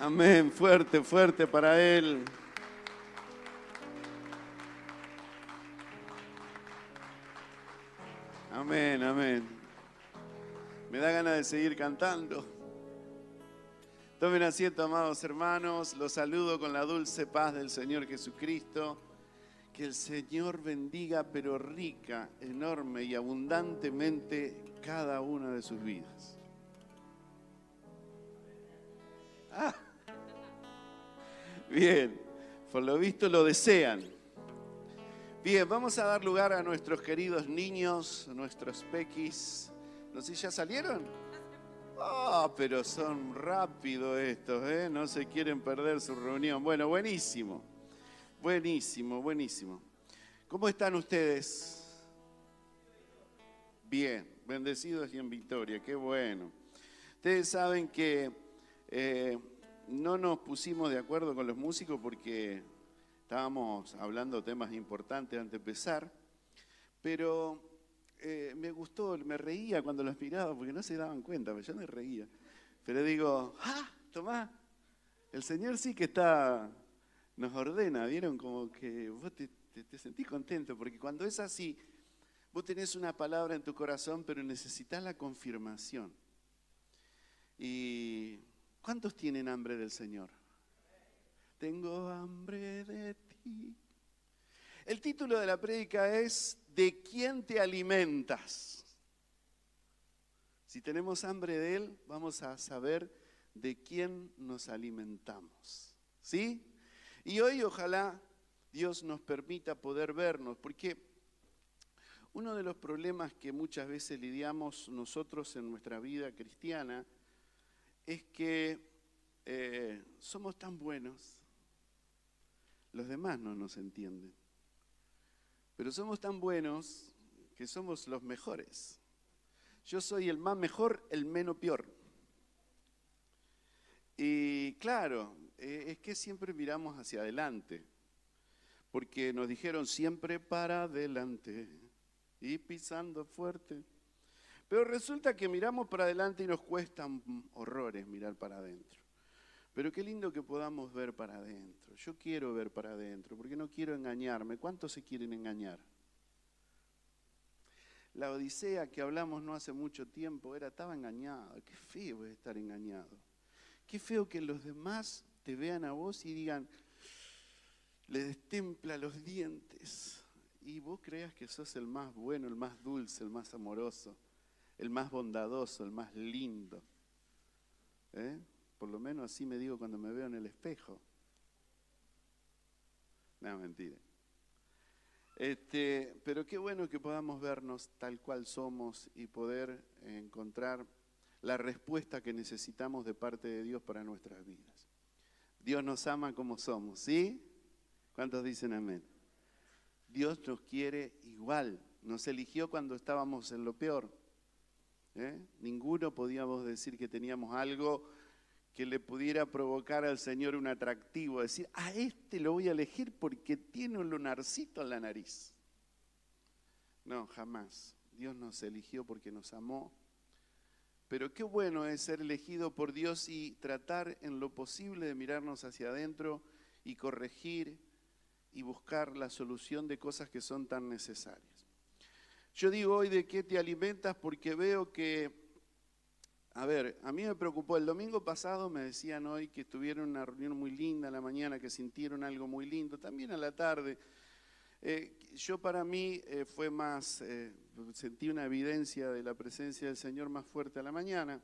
Amén, fuerte, fuerte para Él. Amén, amén. Me da ganas de seguir cantando. Tomen asiento, amados hermanos. Los saludo con la dulce paz del Señor Jesucristo. Que el Señor bendiga, pero rica, enorme y abundantemente cada una de sus vidas. Ah. Bien, por lo visto lo desean. Bien, vamos a dar lugar a nuestros queridos niños, nuestros pequis. No sé, ¿ya salieron? Ah, pero son rápidos estos, ¿eh? No se quieren perder su reunión. Bueno, buenísimo. Buenísimo, buenísimo. ¿Cómo están ustedes? Bien, bendecidos y en victoria, qué bueno. Ustedes saben que eh, no nos pusimos de acuerdo con los músicos porque estábamos hablando temas importantes antes de empezar, pero eh, me gustó, me reía cuando los miraba porque no se daban cuenta, pero yo me reía. Pero digo, ¡ah, Tomás! El Señor sí que está nos ordena, ¿vieron? Como que vos te, sentís contento, porque cuando es así, vos tenés una palabra en tu corazón, pero necesitas la confirmación. ¿Y cuántos tienen hambre del Señor? Tengo hambre de ti. El título de la prédica es ¿De quién te alimentas? Si tenemos hambre de Él, vamos a saber de quién nos alimentamos. ¿Sí? Y hoy ojalá Dios nos permita poder vernos, porque uno de los problemas que muchas veces lidiamos nosotros en nuestra vida cristiana es que eh, somos tan buenos, los demás no nos entienden, pero somos tan buenos que somos los mejores. Yo soy el más mejor, el menos peor. Y claro, eh, es que siempre miramos hacia adelante, porque nos dijeron siempre para adelante y pisando fuerte. Pero resulta que miramos para adelante y nos cuestan horrores mirar para adentro. Pero qué lindo que podamos ver para adentro. Yo quiero ver para adentro, porque no quiero engañarme. ¿Cuántos se quieren engañar? La Odisea que hablamos no hace mucho tiempo era, estaba engañado. Qué feo es estar engañado. Qué feo que los demás te vean a vos y digan, le destempla los dientes. Y vos creas que sos el más bueno, el más dulce, el más amoroso, el más bondadoso, el más lindo. ¿Eh? Por lo menos así me digo cuando me veo en el espejo. No, mentira. Este, pero qué bueno que podamos vernos tal cual somos y poder encontrar la respuesta que necesitamos de parte de Dios para nuestras vidas. Dios nos ama como somos, ¿sí? ¿Cuántos dicen amén? Dios nos quiere igual. Nos eligió cuando estábamos en lo peor. ¿Eh? Ninguno podíamos decir que teníamos algo que le pudiera provocar al Señor un atractivo, decir, a este lo voy a elegir porque tiene un lunarcito en la nariz. No, jamás. Dios nos eligió porque nos amó pero qué bueno es ser elegido por Dios y tratar en lo posible de mirarnos hacia adentro y corregir y buscar la solución de cosas que son tan necesarias. Yo digo hoy de qué te alimentas porque veo que, a ver, a mí me preocupó, el domingo pasado me decían hoy que tuvieron una reunión muy linda en la mañana, que sintieron algo muy lindo, también a la tarde. Eh, yo para mí eh, fue más, eh, sentí una evidencia de la presencia del Señor más fuerte a la mañana,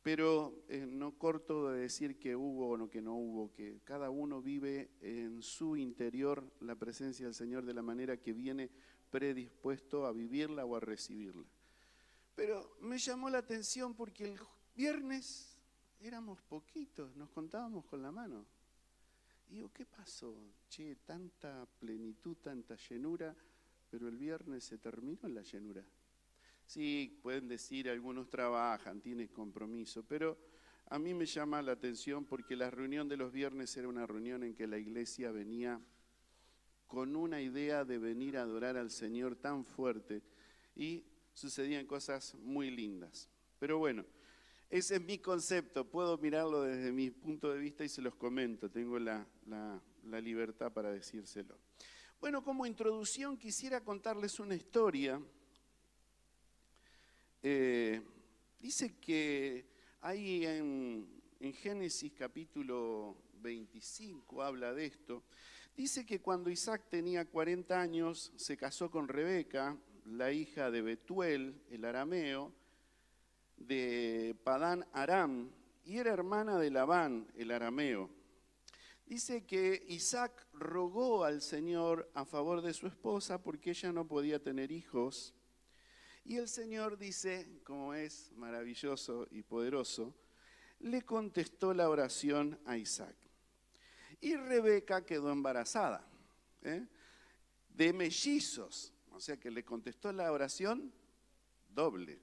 pero no corto de decir que hubo o no que no hubo, que cada uno vive en su interior la presencia del Señor de la manera que viene predispuesto a vivirla o a recibirla. Pero me llamó la atención porque el viernes éramos poquitos, nos contábamos con la mano. Digo, ¿qué pasó? Che, tanta plenitud, tanta llenura, pero el viernes se terminó la llenura. Sí, pueden decir, algunos trabajan, tienen compromiso, pero a mí me llama la atención porque la reunión de los viernes era una reunión en que la iglesia venía con una idea de venir a adorar al Señor tan fuerte y sucedían cosas muy lindas. Pero bueno, Ese es mi concepto, puedo mirarlo desde mi punto de vista y se los comento, tengo la, libertad para decírselo. Bueno, como introducción quisiera contarles una historia. Eh, dice que hay en, en Génesis capítulo 25, habla de esto, dice que cuando Isaac tenía 40 años se casó con Rebeca, la hija de Betuel, el arameo, de Padán Aram y era hermana de Labán, el arameo. Dice que Isaac rogó al Señor a favor de su esposa porque ella no podía tener hijos. Y el Señor dice, como es maravilloso y poderoso, le contestó la oración a Isaac. Y Rebeca quedó embarazada ¿eh? de mellizos, o sea que le contestó la oración doble.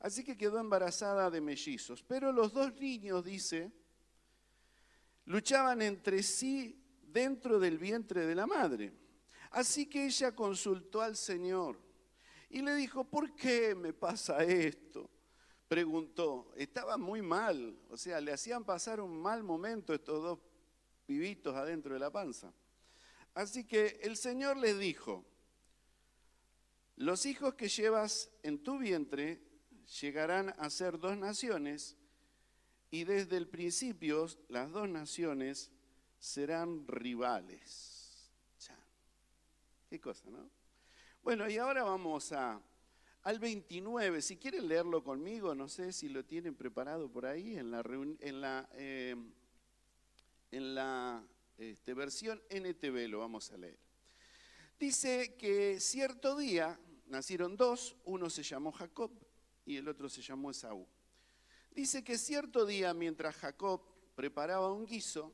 Así que quedó embarazada de mellizos. Pero los dos niños, dice, luchaban entre sí dentro del vientre de la madre. Así que ella consultó al Señor y le dijo, ¿por qué me pasa esto? Preguntó, estaba muy mal, o sea, le hacían pasar un mal momento estos dos pibitos adentro de la panza. Así que el Señor les dijo, los hijos que llevas en tu vientre llegarán a ser dos naciones y desde el principio las dos naciones serán rivales. Qué cosa, ¿no? Bueno, y ahora vamos a, al 29. Si quieren leerlo conmigo, no sé si lo tienen preparado por ahí en la, en la, eh, en la este, versión NTV, lo vamos a leer. Dice que cierto día nacieron dos, uno se llamó Jacob y el otro se llamó Esaú. Dice que cierto día, mientras Jacob preparaba un guiso,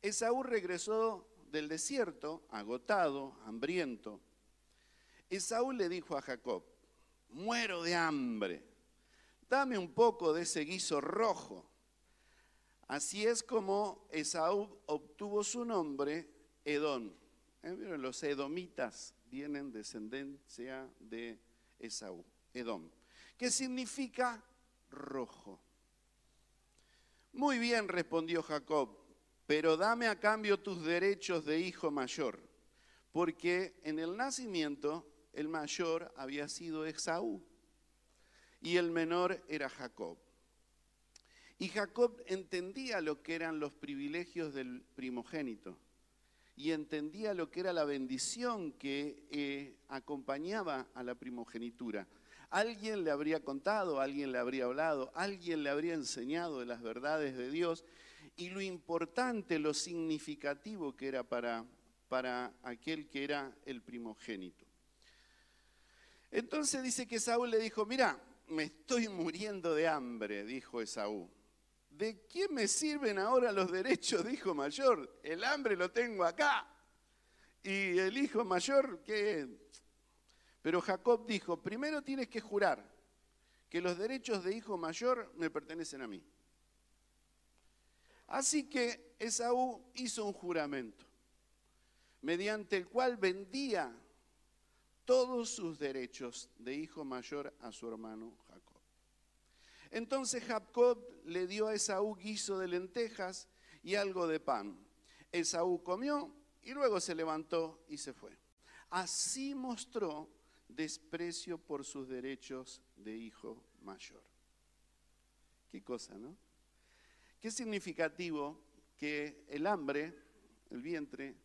Esaú regresó del desierto, agotado, hambriento. Esaú le dijo a Jacob, muero de hambre, dame un poco de ese guiso rojo. Así es como Esaú obtuvo su nombre, Edón. ¿Eh? Los edomitas vienen descendencia de Esaú, Edom. ¿Qué significa rojo. Muy bien, respondió Jacob, pero dame a cambio tus derechos de hijo mayor, porque en el nacimiento el mayor había sido Esaú y el menor era Jacob. Y Jacob entendía lo que eran los privilegios del primogénito y entendía lo que era la bendición que eh, acompañaba a la primogenitura. Alguien le habría contado, alguien le habría hablado, alguien le habría enseñado de las verdades de Dios y lo importante, lo significativo que era para, para aquel que era el primogénito. Entonces dice que Saúl le dijo, mira, me estoy muriendo de hambre, dijo Esaú. ¿De quién me sirven ahora los derechos de hijo mayor? El hambre lo tengo acá. Y el hijo mayor, ¿qué? Pero Jacob dijo, primero tienes que jurar que los derechos de hijo mayor me pertenecen a mí. Así que Esaú hizo un juramento, mediante el cual vendía todos sus derechos de hijo mayor a su hermano Jacob. Entonces Jacob le dio a Esaú guiso de lentejas y algo de pan. Esaú comió y luego se levantó y se fue. Así mostró desprecio por sus derechos de hijo mayor. Qué cosa, ¿no? Qué significativo que el hambre, el vientre,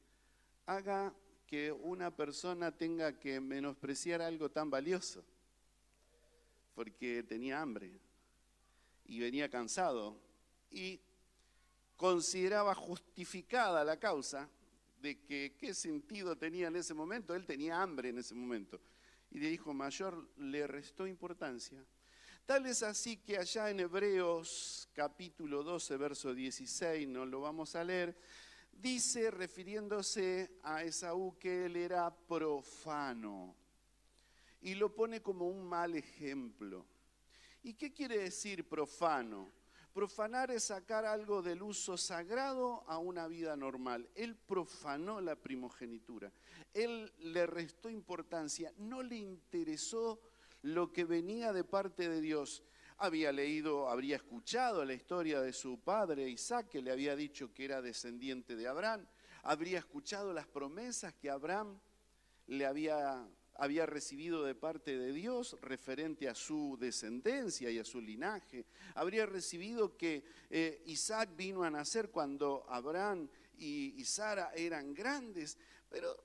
haga que una persona tenga que menospreciar algo tan valioso, porque tenía hambre y venía cansado y consideraba justificada la causa de que qué sentido tenía en ese momento, él tenía hambre en ese momento y de hijo mayor le restó importancia. Tal es así que allá en Hebreos capítulo 12, verso 16, no lo vamos a leer, dice refiriéndose a Esaú que él era profano y lo pone como un mal ejemplo. ¿Y qué quiere decir profano? Profanar es sacar algo del uso sagrado a una vida normal. Él profanó la primogenitura. Él le restó importancia. No le interesó lo que venía de parte de Dios. había leído, habría escuchado la historia de su padre Isaac, que le había dicho que era descendiente de Abraham, habría escuchado las promesas que Abraham le había, había recibido de parte de Dios referente a su descendencia y a su linaje, habría recibido que eh, Isaac vino a nacer cuando Abraham y, Sara eran grandes, pero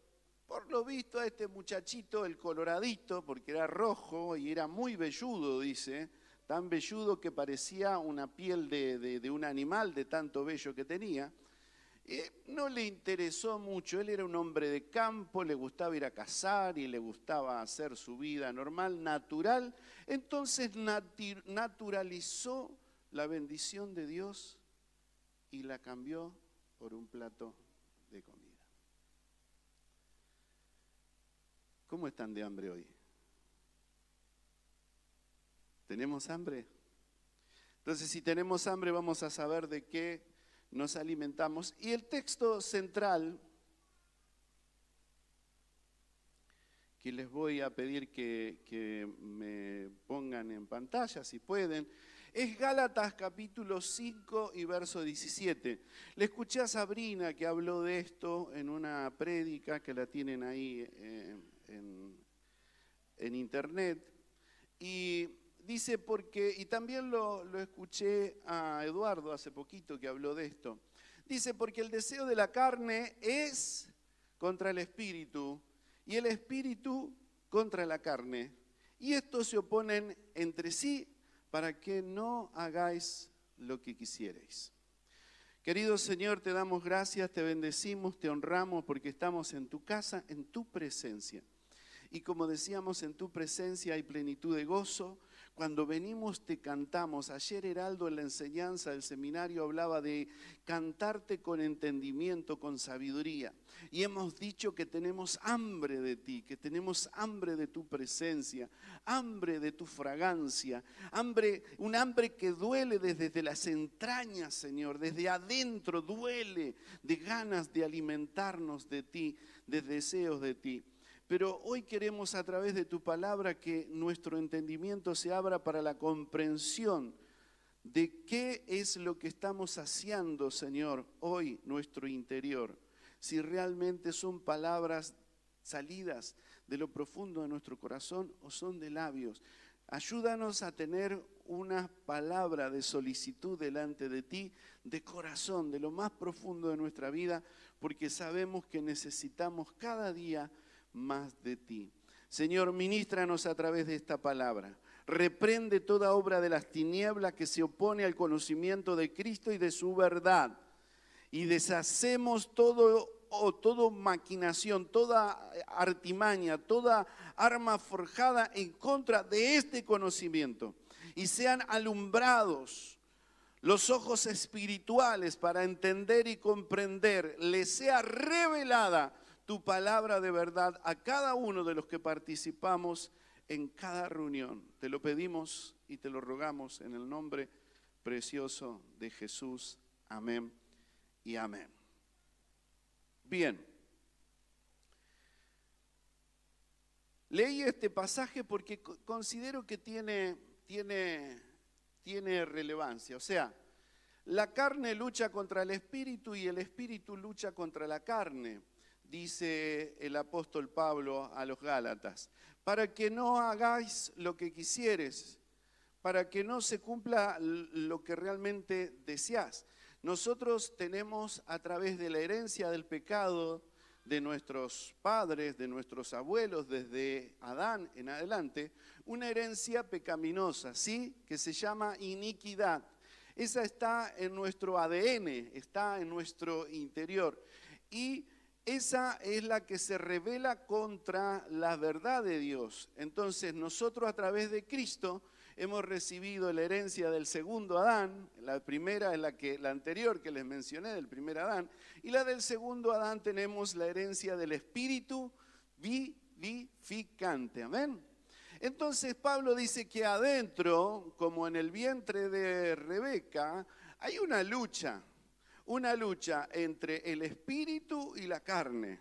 por lo visto a este muchachito, el coloradito, porque era rojo y era muy velludo, dice, tan velludo que parecía una piel de, un animal de tanto vello que tenía, no le interesó mucho. Él era un hombre de campo, le gustaba ir a cazar y le gustaba hacer su vida normal, natural. Entonces naturalizó la bendición de Dios y la cambió por un plato de comida. ¿Cómo están de hambre hoy? ¿Tenemos hambre? Entonces, si tenemos hambre, vamos a saber de qué nos alimentamos. Y el texto central que les voy a pedir que, me pongan en pantalla, si pueden, es Gálatas capítulo 5 y verso 17. Le escuché a Sabrina que habló de esto en una prédica que la tienen ahí eh, en, en internet. Y dice porque, y también lo, lo, escuché a Eduardo hace poquito que habló de esto, dice porque el deseo de la carne es contra el espíritu y el espíritu contra la carne. Y estos se oponen entre sí para que no hagáis lo que quisierais. Querido Señor, te damos gracias, te bendecimos, te honramos porque estamos en tu casa, en tu presencia. Y como decíamos, en tu presencia hay plenitud de gozo. Cuando venimos te cantamos. Ayer Heraldo en la enseñanza del seminario hablaba de cantarte con entendimiento, con sabiduría. Y hemos dicho que tenemos hambre de ti, que tenemos hambre de tu presencia, hambre de tu fragancia, hambre, un hambre que duele desde las entrañas, Señor, desde adentro duele de ganas de alimentarnos de ti, de deseos de ti. Pero hoy queremos a través de tu palabra que nuestro entendimiento se abra para la comprensión de qué es lo que estamos haciendo, Señor, hoy nuestro interior. Si realmente son palabras salidas de lo profundo de nuestro corazón o son de labios. Ayúdanos a tener una palabra de solicitud delante de ti, de corazón, de lo más profundo de nuestra vida, porque sabemos que necesitamos cada día más de ti. Señor, ministranos a través de esta palabra. Reprende toda obra de las tinieblas que se opone al conocimiento de Cristo y de su verdad. Y deshacemos todo o toda maquinación, toda artimaña, toda arma forjada en contra de este conocimiento. Y sean alumbrados los ojos espirituales para entender y comprender, les sea revelada tu palabra de verdad a cada uno de los que participamos en cada reunión. Te lo pedimos y te lo rogamos en el nombre precioso de Jesús. Amén y amén. Bien. Leí este pasaje porque considero que tiene, tiene, tiene relevancia. O sea, la carne lucha contra el espíritu y el espíritu lucha contra la carne dice el apóstol Pablo a los Gálatas, para que no hagáis lo que quisieres, para que no se cumpla lo que realmente deseás. Nosotros tenemos a través de la herencia del pecado de nuestros padres, de nuestros abuelos, desde Adán en adelante, una herencia pecaminosa, ¿sí? Que se llama iniquidad. Esa está en nuestro ADN, está en nuestro interior. Y esa es la que se revela contra la verdad de Dios. Entonces nosotros a través de Cristo hemos recibido la herencia del segundo Adán, la primera es la que la anterior que les mencioné del primer Adán, y la del segundo Adán tenemos la herencia del espíritu vivificante. Amén. Entonces Pablo dice que adentro, como en el vientre de Rebeca, hay una lucha una lucha entre el espíritu y la carne,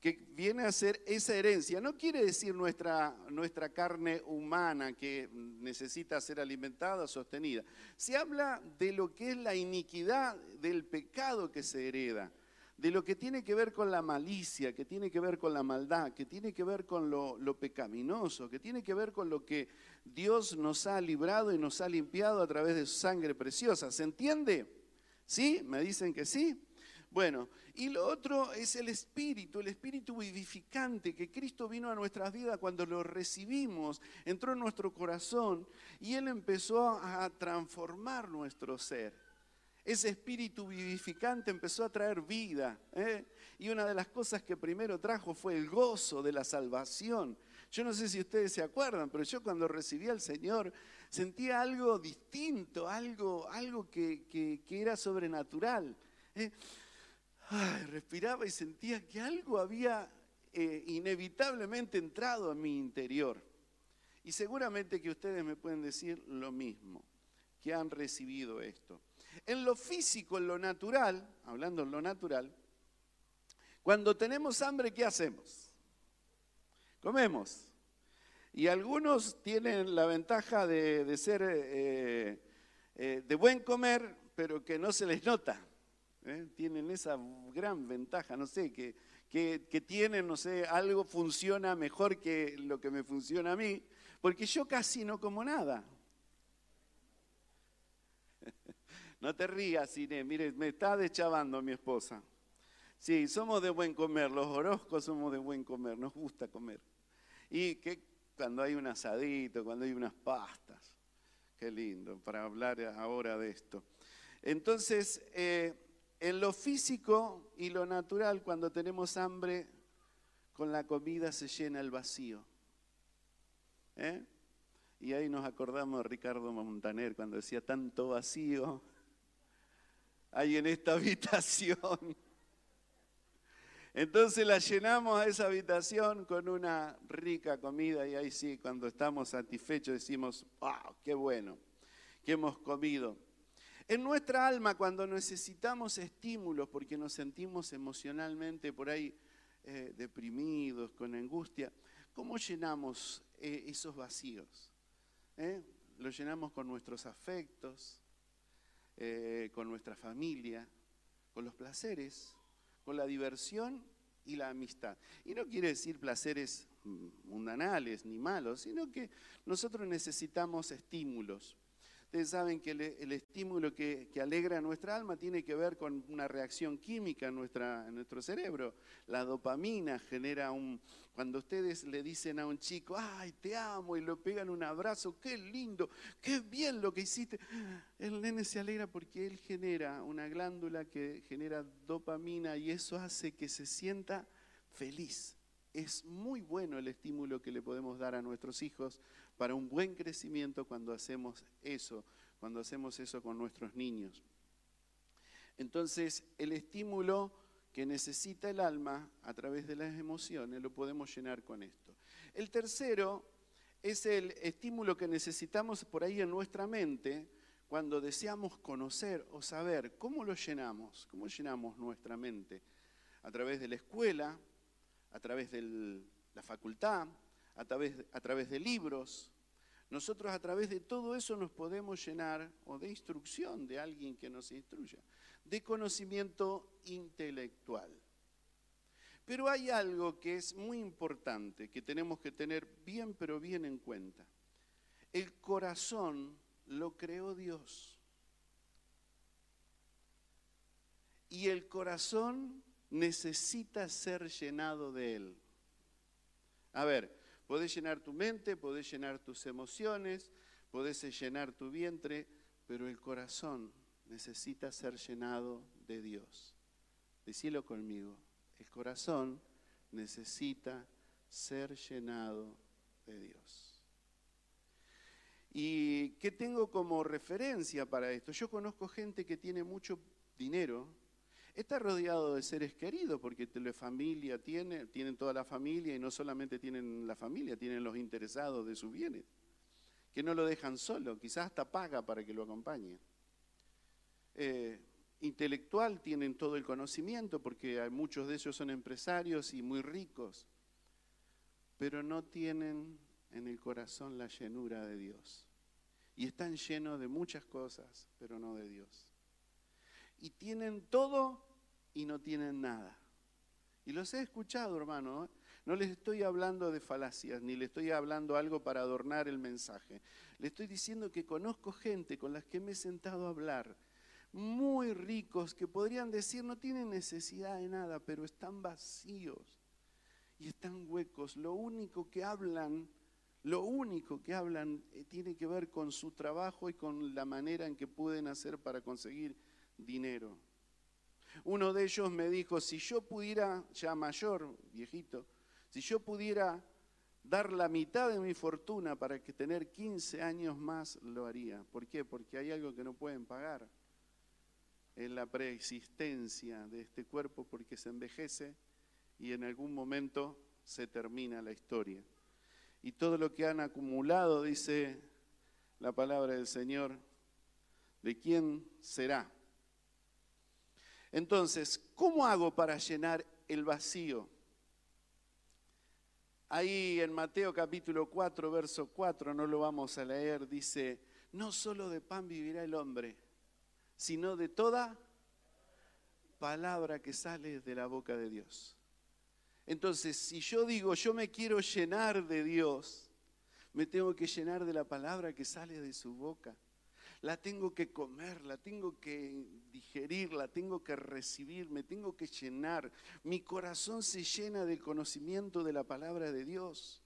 que viene a ser esa herencia. No quiere decir nuestra, nuestra carne humana que necesita ser alimentada, sostenida. Se habla de lo que es la iniquidad del pecado que se hereda, de lo que tiene que ver con la malicia, que tiene que ver con la maldad, que tiene que ver con lo, lo pecaminoso, que tiene que ver con lo que Dios nos ha librado y nos ha limpiado a través de su sangre preciosa. ¿Se entiende? ¿Sí? ¿Me dicen que sí? Bueno, y lo otro es el espíritu, el espíritu vivificante que Cristo vino a nuestras vidas cuando lo recibimos, entró en nuestro corazón y Él empezó a transformar nuestro ser. Ese espíritu vivificante empezó a traer vida. ¿eh? Y una de las cosas que primero trajo fue el gozo de la salvación. Yo no sé si ustedes se acuerdan, pero yo cuando recibí al Señor sentía algo distinto, algo, algo que, era sobrenatural. ¿eh? respiraba y sentía que algo había eh, inevitablemente entrado a mi interior. Y seguramente que ustedes me pueden decir lo mismo, que han recibido esto. En lo físico, en lo natural, hablando en lo natural, cuando tenemos hambre, ¿qué hacemos? Comemos. Y algunos tienen la ventaja de, ser eh, eh, de buen comer, pero que no se les nota. ¿eh? tienen esa gran ventaja, no sé, que, que, tienen, no sé, algo funciona mejor que lo que me funciona a mí, porque yo casi no como nada. No te rías, Inés, mire, me está deschavando mi esposa. Sí, somos de buen comer, los orozcos somos de buen comer, nos gusta comer. Y que cuando hay un asadito, cuando hay unas pastas, qué lindo, para hablar ahora de esto. Entonces, eh, en lo físico y lo natural, cuando tenemos hambre, con la comida se llena el vacío. ¿Eh? Y ahí nos acordamos de Ricardo Montaner cuando decía, tanto vacío hay en esta habitación. Entonces la llenamos a esa habitación con una rica comida y ahí sí, cuando estamos satisfechos decimos, wow, qué bueno, que hemos comido. En nuestra alma, cuando necesitamos estímulos porque nos sentimos emocionalmente por ahí eh, deprimidos, con angustia, ¿cómo llenamos eh, esos vacíos? ¿Eh? Los llenamos con nuestros afectos, con nuestra familia, con los placeres, la diversión y la amistad. Y no quiere decir placeres mm, mundanales ni malos, sino que nosotros necesitamos estímulos. Ustedes saben que el, estímulo que, alegra nuestra alma tiene que ver con una reacción química en, en nuestro cerebro. La dopamina genera un... Cuando ustedes le dicen a un chico, ay, te amo, y lo pegan un abrazo, qué lindo, qué bien lo que hiciste, el nene se alegra porque él genera una glándula que genera dopamina y eso hace que se sienta feliz. Es muy bueno el estímulo que le podemos dar a nuestros hijos para un buen crecimiento cuando hacemos eso, cuando hacemos eso con nuestros niños. Entonces, el estímulo que necesita el alma a través de las emociones lo podemos llenar con esto. El tercero es el estímulo que necesitamos por ahí en nuestra mente cuando deseamos conocer o saber cómo lo llenamos, cómo llenamos nuestra mente. A través de la escuela, a través de la facultad, a través, a través de libros. Nosotros a través de todo eso nos podemos llenar, o de instrucción de alguien que nos instruya, de conocimiento intelectual. Pero hay algo que es muy importante, que tenemos que tener bien, pero bien en cuenta. El corazón lo creó Dios. Y el corazón necesita ser llenado de Él. A ver, Podés llenar tu mente, podés llenar tus emociones, podés llenar tu vientre, pero el corazón necesita ser llenado de Dios. Decílo conmigo, el corazón necesita ser llenado de Dios. ¿Y qué tengo como referencia para esto? Yo conozco gente que tiene mucho dinero, Está rodeado de seres queridos porque la familia tiene, tienen toda la familia y no solamente tienen la familia, tienen los interesados de sus bienes, que no lo dejan solo, quizás hasta paga para que lo acompañe. Eh, intelectual tienen todo el conocimiento, porque muchos de ellos son empresarios y muy ricos, pero no tienen en el corazón la llenura de Dios. Y están llenos de muchas cosas, pero no de Dios. Y tienen todo y no tienen nada. Y los he escuchado, hermano. ¿eh? No les estoy hablando de falacias, ni les estoy hablando algo para adornar el mensaje. Le estoy diciendo que conozco gente con las que me he sentado a hablar, muy ricos, que podrían decir no tienen necesidad de nada, pero están vacíos y están huecos. Lo único que hablan, lo único que hablan eh, tiene que ver con su trabajo y con la manera en que pueden hacer para conseguir dinero. Uno de ellos me dijo, si yo pudiera, ya mayor, viejito, si yo pudiera dar la mitad de mi fortuna para que tener 15 años más, lo haría. ¿Por qué? Porque hay algo que no pueden pagar. en la preexistencia de este cuerpo porque se envejece y en algún momento se termina la historia. Y todo lo que han acumulado, dice la palabra del Señor, ¿de quién será? Entonces, ¿cómo hago para llenar el vacío? Ahí en Mateo capítulo 4, verso 4, no lo vamos a leer, dice, no solo de pan vivirá el hombre, sino de toda palabra que sale de la boca de Dios. Entonces, si yo digo, yo me quiero llenar de Dios, me tengo que llenar de la palabra que sale de su boca la tengo que comer, la tengo que digerir, la tengo que recibir, me tengo que llenar. Mi corazón se llena del conocimiento de la palabra de Dios.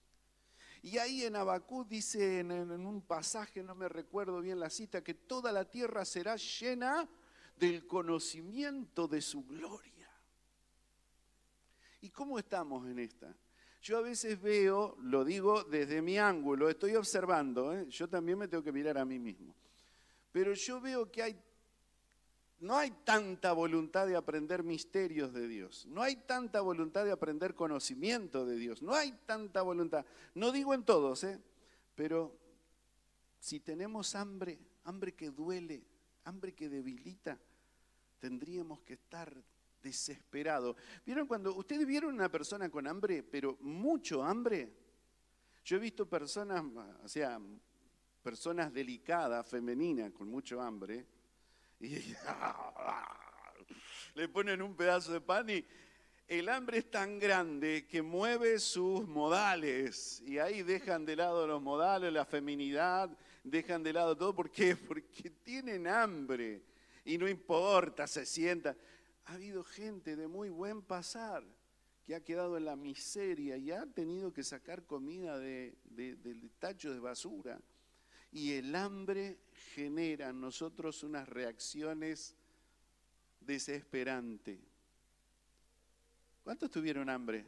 Y ahí en Abacú dice en, un pasaje, no me recuerdo bien la cita, que toda la tierra será llena del conocimiento de su gloria. ¿Y cómo estamos en esta? Yo a veces veo, lo digo desde mi ángulo, estoy observando, ¿eh? yo también me tengo que mirar a mí mismo. Pero yo veo que hay, no hay tanta voluntad de aprender misterios de Dios, no hay tanta voluntad de aprender conocimiento de Dios, no hay tanta voluntad. No digo en todos, ¿eh? pero si tenemos hambre, hambre que duele, hambre que debilita, tendríamos que estar desesperados. ¿Vieron cuando ustedes vieron una persona con hambre, pero mucho hambre? Yo he visto personas, o sea, personas delicadas, femeninas, con mucho hambre, y le ponen un pedazo de pan y el hambre es tan grande que mueve sus modales y ahí dejan de lado los modales, la feminidad, dejan de lado todo. ¿Por qué? Porque tienen hambre y no importa, se sientan. Ha habido gente de muy buen pasar que ha quedado en la miseria y ha tenido que sacar comida de, del tacho de basura y el hambre genera en nosotros unas reacciones desesperantes. ¿Cuántos tuvieron hambre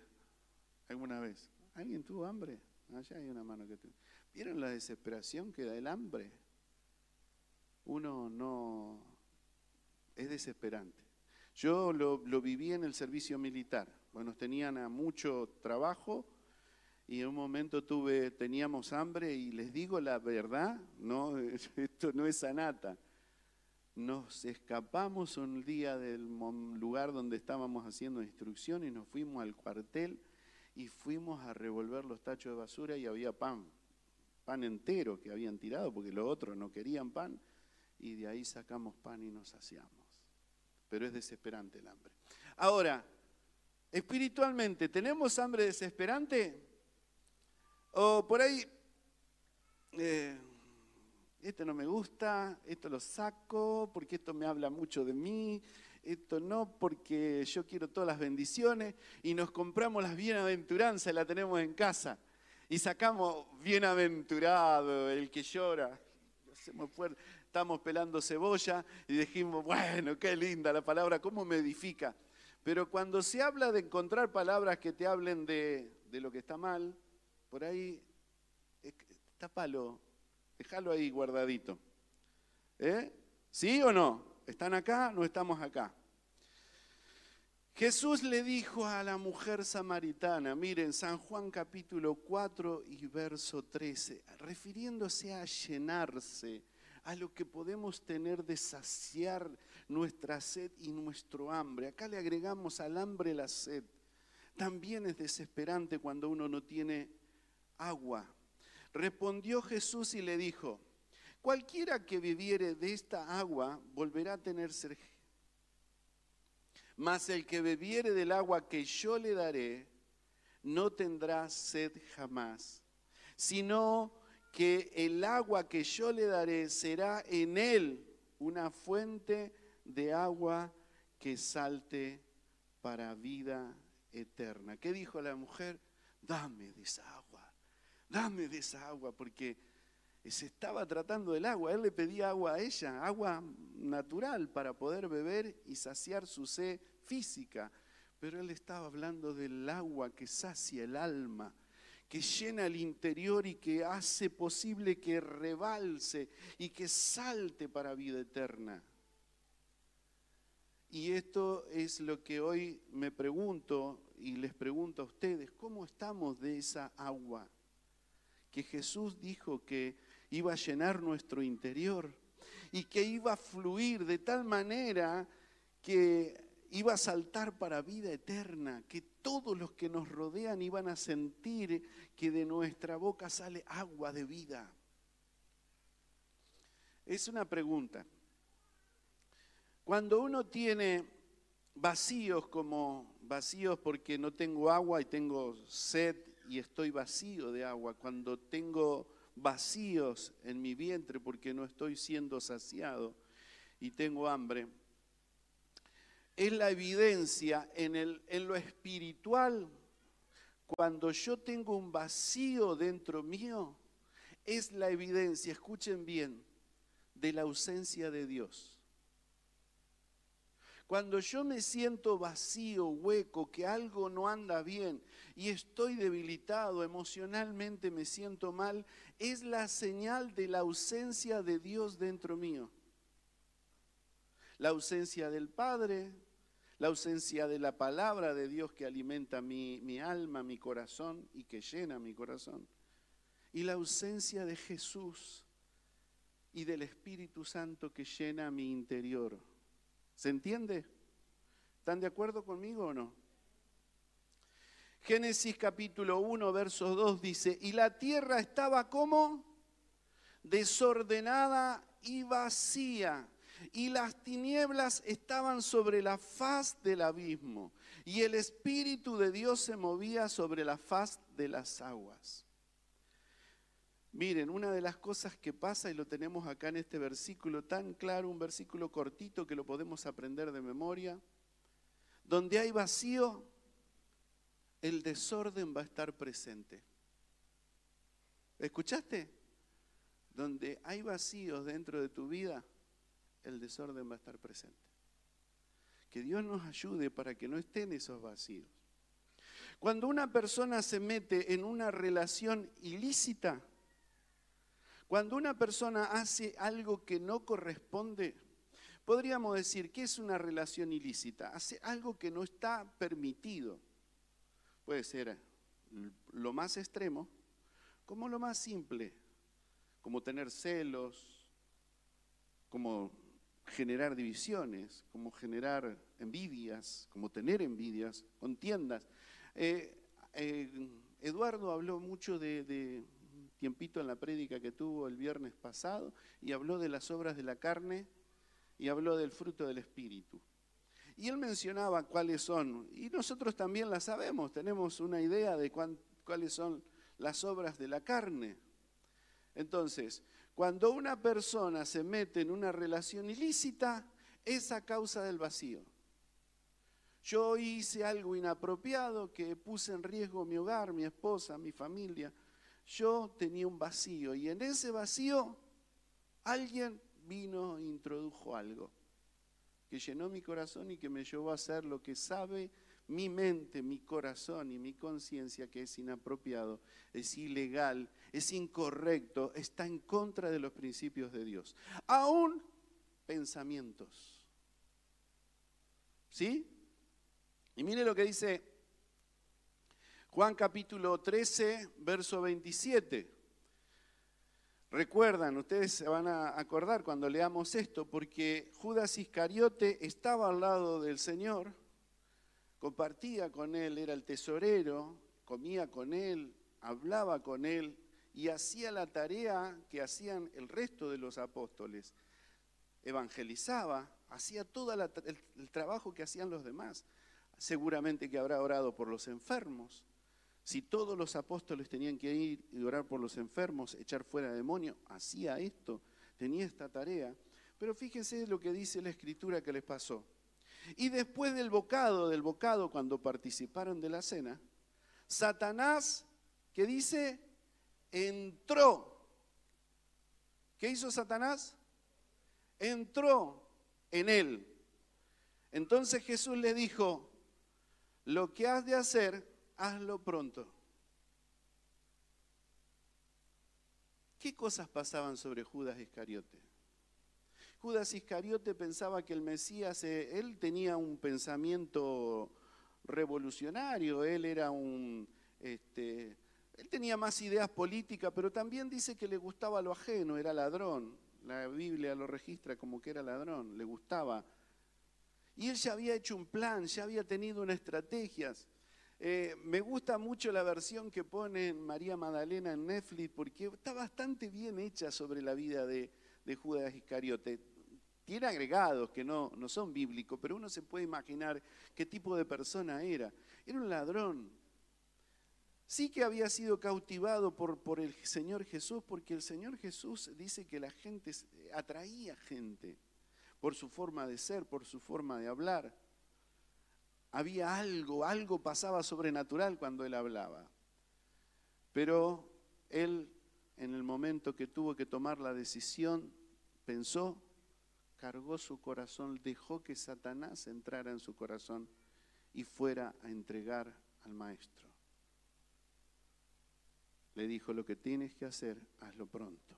alguna vez? ¿Alguien tuvo hambre? Allá hay una mano que tuvo. ¿Vieron la desesperación que da el hambre? Uno no... es desesperante. Yo lo, viví en el servicio militar. Bueno, tenían a mucho trabajo y en un momento tuve, teníamos hambre y les digo la verdad, no, esto no es sanata. Nos escapamos un día del lugar donde estábamos haciendo instrucción y nos fuimos al cuartel y fuimos a revolver los tachos de basura y había pan, pan entero que habían tirado porque los otros no querían pan y de ahí sacamos pan y nos saciamos. Pero es desesperante el hambre. Ahora, espiritualmente, ¿tenemos hambre desesperante? O por ahí, eh, esto no me gusta, esto lo saco, porque esto me habla mucho de mí, esto no, porque yo quiero todas las bendiciones, y nos compramos las bienaventuranzas y la tenemos en casa. Y sacamos bienaventurado, el que llora. Estamos pelando cebolla y dijimos, bueno, qué linda la palabra, cómo me edifica. Pero cuando se habla de encontrar palabras que te hablen de, de lo que está mal, por ahí, tapalo, déjalo ahí guardadito. ¿Eh? ¿Sí o no? ¿Están acá? No estamos acá. Jesús le dijo a la mujer samaritana, miren, San Juan capítulo 4 y verso 13, refiriéndose a llenarse, a lo que podemos tener de saciar nuestra sed y nuestro hambre. Acá le agregamos al hambre la sed. También es desesperante cuando uno no tiene agua. Respondió Jesús y le dijo, cualquiera que viviere de esta agua volverá a tener sed. Mas el que bebiere del agua que yo le daré, no tendrá sed jamás, sino que el agua que yo le daré será en él una fuente de agua que salte para vida eterna. ¿Qué dijo la mujer? Dame de esa agua, dame de esa agua, porque se estaba tratando del agua. Él le pedía agua a ella, agua natural para poder beber y saciar su sed física. Pero él estaba hablando del agua que sacia el alma, que llena el interior y que hace posible que rebalse y que salte para vida eterna. Y esto es lo que hoy me pregunto y les pregunto a ustedes, ¿cómo estamos de esa agua que Jesús dijo que iba a llenar nuestro interior y que iba a fluir de tal manera que iba a saltar para vida eterna, que todos los que nos rodean iban a sentir que de nuestra boca sale agua de vida. Es una pregunta. Cuando uno tiene vacíos como vacíos porque no tengo agua y tengo sed y estoy vacío de agua, cuando tengo vacíos en mi vientre porque no estoy siendo saciado y tengo hambre, es la evidencia en, el, lo espiritual. Cuando yo tengo un vacío dentro mío, es la evidencia, escuchen bien, de la ausencia de Dios. Cuando yo me siento vacío, hueco, que algo no anda bien y estoy debilitado, emocionalmente me siento mal, es la señal de la ausencia de Dios dentro mío. La ausencia del Padre, la ausencia de la palabra de Dios que alimenta mi, mi, alma, mi corazón y que llena mi corazón. Y la ausencia de Jesús y del Espíritu Santo que llena mi interior. ¿Se entiende? ¿Están de acuerdo conmigo o no? Génesis capítulo 1, verso 2 dice, y la tierra estaba como desordenada y vacía y las tinieblas estaban sobre la faz del abismo, y el Espíritu de Dios se movía sobre la faz de las aguas. Miren, una de las cosas que pasa, y lo tenemos acá en este versículo tan claro, un versículo cortito que lo podemos aprender de memoria, donde hay vacío, el desorden va a estar presente. ¿Escuchaste? Donde hay vacíos dentro de tu vida, el desorden va a estar presente. Que Dios nos ayude para que no estén esos vacíos. Cuando una persona se mete en una relación ilícita, cuando una persona hace algo que no corresponde, podríamos decir que es una relación ilícita, hace algo que no está permitido. Puede ser lo más extremo como lo más simple, como tener celos, como generar divisiones, como generar envidias, como tener envidias, contiendas. Eh, eh, Eduardo habló mucho de, tiempito en la prédica que tuvo el viernes pasado y habló de las obras de la carne y habló del fruto del Espíritu. Y él mencionaba cuáles son, y nosotros también las sabemos, tenemos una idea de cuáles son las obras de la carne. Entonces, cuando una persona se mete en una relación ilícita, es a causa del vacío. Yo hice algo inapropiado que puse en riesgo mi hogar, mi esposa, mi familia. Yo tenía un vacío y en ese vacío alguien vino e introdujo algo que llenó mi corazón y que me llevó a hacer lo que sabe mi mente, mi corazón y mi conciencia que es inapropiado, es ilegal, es incorrecto, está en contra de los principios de Dios. Aún pensamientos. ¿Sí? Y mire lo que dice Juan capítulo 13, verso 27. Recuerdan, ustedes se van a acordar cuando leamos esto, porque Judas Iscariote estaba al lado del Señor, compartía con él, era el tesorero, comía con él, hablaba con él y hacía la tarea que hacían el resto de los apóstoles. Evangelizaba, hacía todo el, trabajo que hacían los demás. Seguramente que habrá orado por los enfermos, si todos los apóstoles tenían que ir y orar por los enfermos, echar fuera demonios, hacía esto, tenía esta tarea. Pero fíjense lo que dice la escritura que les pasó. Y después del bocado, del bocado, cuando participaron de la cena, Satanás, ¿qué dice? Entró. ¿Qué hizo Satanás? Entró en él. Entonces Jesús le dijo, lo que has de hacer, hazlo pronto. ¿Qué cosas pasaban sobre Judas Iscariote? Judas Iscariote pensaba que el Mesías, eh, él tenía un pensamiento revolucionario, él era un, este, él tenía más ideas políticas, pero también dice que le gustaba lo ajeno, era ladrón. La Biblia lo registra como que era ladrón, le gustaba. Y él ya había hecho un plan, ya había tenido una estrategia. Eh, me gusta mucho la versión que pone María Magdalena en Netflix porque está bastante bien hecha sobre la vida de, Judas Iscariote. Tiene agregados que no, son bíblicos, pero uno se puede imaginar qué tipo de persona era. Era un ladrón. Sí que había sido cautivado por, por el Señor Jesús, porque el Señor Jesús dice que la gente atraía gente por su forma de ser, por su forma de hablar había algo, algo pasaba sobrenatural cuando él hablaba. Pero él, en el momento que tuvo que tomar la decisión, pensó, cargó su corazón, dejó que Satanás entrara en su corazón y fuera a entregar al maestro. Le dijo, lo que tienes que hacer, hazlo pronto.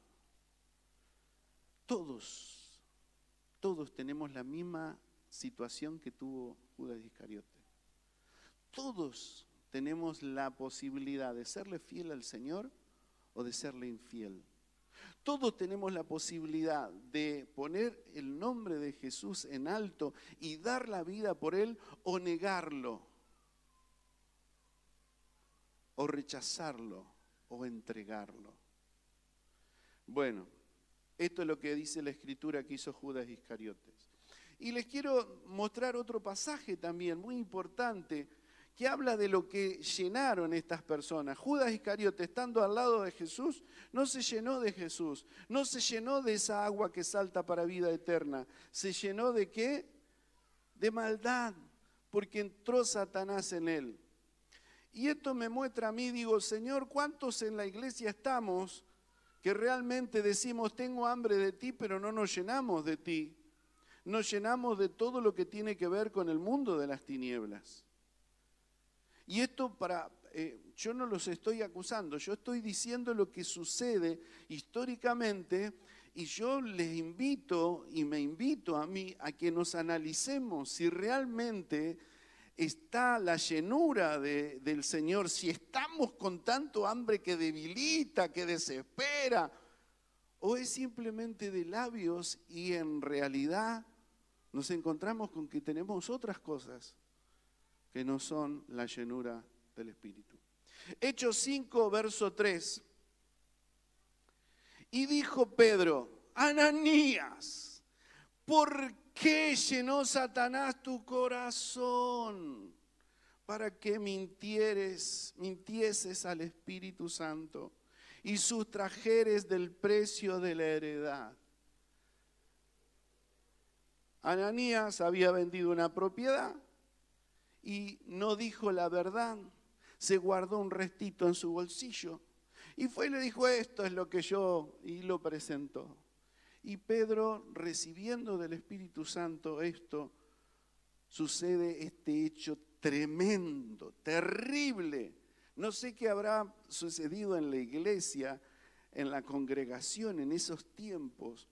Todos, todos tenemos la misma situación que tuvo Judas Iscariote. Todos tenemos la posibilidad de serle fiel al Señor o de serle infiel. Todos tenemos la posibilidad de poner el nombre de Jesús en alto y dar la vida por Él o negarlo, o rechazarlo, o entregarlo. Bueno, esto es lo que dice la escritura que hizo Judas Iscariotes. Y les quiero mostrar otro pasaje también muy importante que habla de lo que llenaron estas personas. Judas Iscariote, estando al lado de Jesús, no se llenó de Jesús, no se llenó de esa agua que salta para vida eterna. ¿Se llenó de qué? De maldad, porque entró Satanás en él. Y esto me muestra a mí, digo, Señor, ¿cuántos en la iglesia estamos que realmente decimos, tengo hambre de ti, pero no nos llenamos de ti? Nos llenamos de todo lo que tiene que ver con el mundo de las tinieblas. Y esto para, eh, yo no los estoy acusando, yo estoy diciendo lo que sucede históricamente y yo les invito y me invito a mí a que nos analicemos si realmente está la llenura del Señor, si estamos con tanto hambre que debilita, que desespera, o es simplemente de labios y en realidad nos encontramos con que tenemos otras cosas que no son la llenura del Espíritu. Hechos 5, verso 3. Y dijo Pedro, Ananías, ¿por qué llenó Satanás tu corazón para que mintieres, mintieses al Espíritu Santo y sustrajeres del precio de la heredad? Ananías había vendido una propiedad y no dijo la verdad, se guardó un restito en su bolsillo y fue y le dijo, esto es lo que yo, y lo presentó. Y Pedro, recibiendo del Espíritu Santo esto, sucede este hecho tremendo, terrible. No sé qué habrá sucedido en la iglesia, en la congregación en esos tiempos,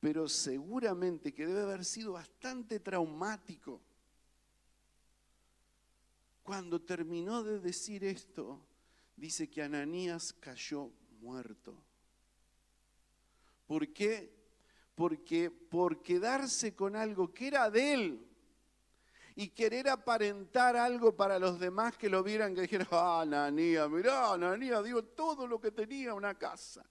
pero seguramente que debe haber sido bastante traumático. Cuando terminó de decir esto, dice que Ananías cayó muerto. ¿Por qué? Porque por quedarse con algo que era de él y querer aparentar algo para los demás que lo vieran, que dijeran, ah, Nanía, mirá, Nanía, dio todo lo que tenía una casa.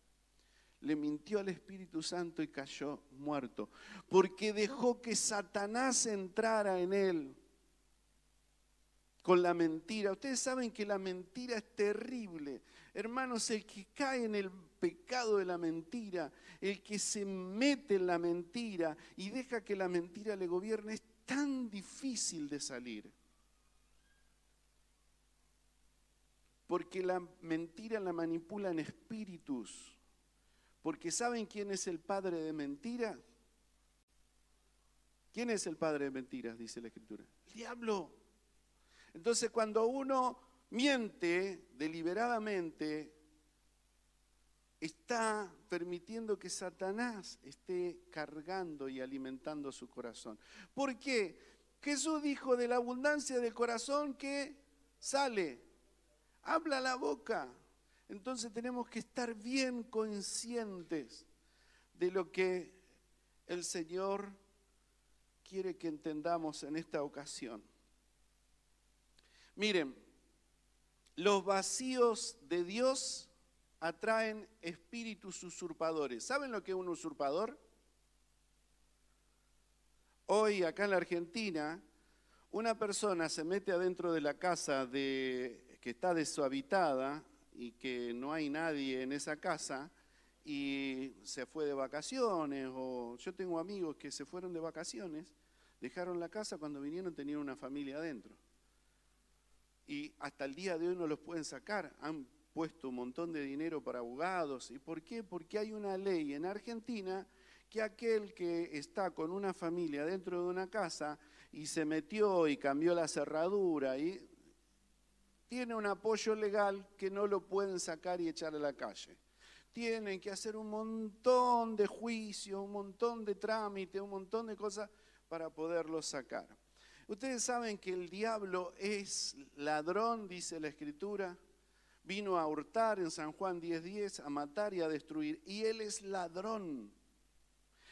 Le mintió al Espíritu Santo y cayó muerto, porque dejó que Satanás entrara en él con la mentira. Ustedes saben que la mentira es terrible. Hermanos, el que cae en el pecado de la mentira, el que se mete en la mentira y deja que la mentira le gobierne, es tan difícil de salir. Porque la mentira la manipulan espíritus. Porque ¿saben quién es el padre de mentira? ¿Quién es el padre de mentiras? Dice la escritura. El diablo. Entonces cuando uno miente deliberadamente, está permitiendo que Satanás esté cargando y alimentando su corazón. ¿Por qué? Jesús dijo de la abundancia del corazón que sale, habla la boca. Entonces tenemos que estar bien conscientes de lo que el Señor quiere que entendamos en esta ocasión. Miren, los vacíos de Dios atraen espíritus usurpadores. ¿Saben lo que es un usurpador? Hoy acá en la Argentina, una persona se mete adentro de la casa de, que está deshabitada y que no hay nadie en esa casa y se fue de vacaciones o yo tengo amigos que se fueron de vacaciones, dejaron la casa cuando vinieron tenían una familia adentro. Y hasta el día de hoy no los pueden sacar, han puesto un montón de dinero para abogados. ¿Y por qué? Porque hay una ley en Argentina que aquel que está con una familia dentro de una casa y se metió y cambió la cerradura y tiene un apoyo legal que no lo pueden sacar y echar a la calle. Tienen que hacer un montón de juicios, un montón de trámites, un montón de cosas para poderlo sacar. Ustedes saben que el diablo es ladrón, dice la escritura, Vino a hurtar en San Juan 10:10, a matar y a destruir. Y él es ladrón.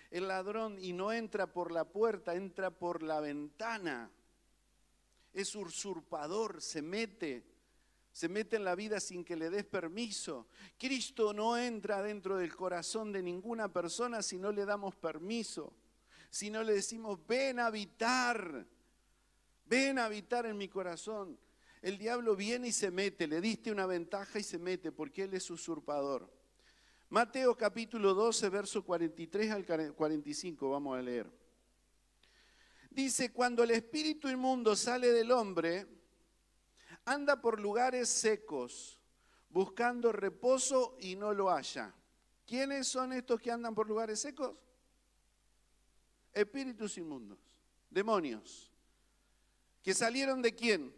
El ladrón y no entra por la puerta, entra por la ventana. Es usurpador, se mete, se mete en la vida sin que le des permiso. Cristo no entra dentro del corazón de ninguna persona si no le damos permiso, si no le decimos, ven a habitar, ven a habitar en mi corazón el diablo viene y se mete, le diste una ventaja y se mete porque él es usurpador. Mateo capítulo 12, verso 43 al 45, vamos a leer. Dice, cuando el espíritu inmundo sale del hombre, anda por lugares secos, buscando reposo y no lo halla. ¿Quiénes son estos que andan por lugares secos? Espíritus inmundos, demonios. ¿Que salieron de quién?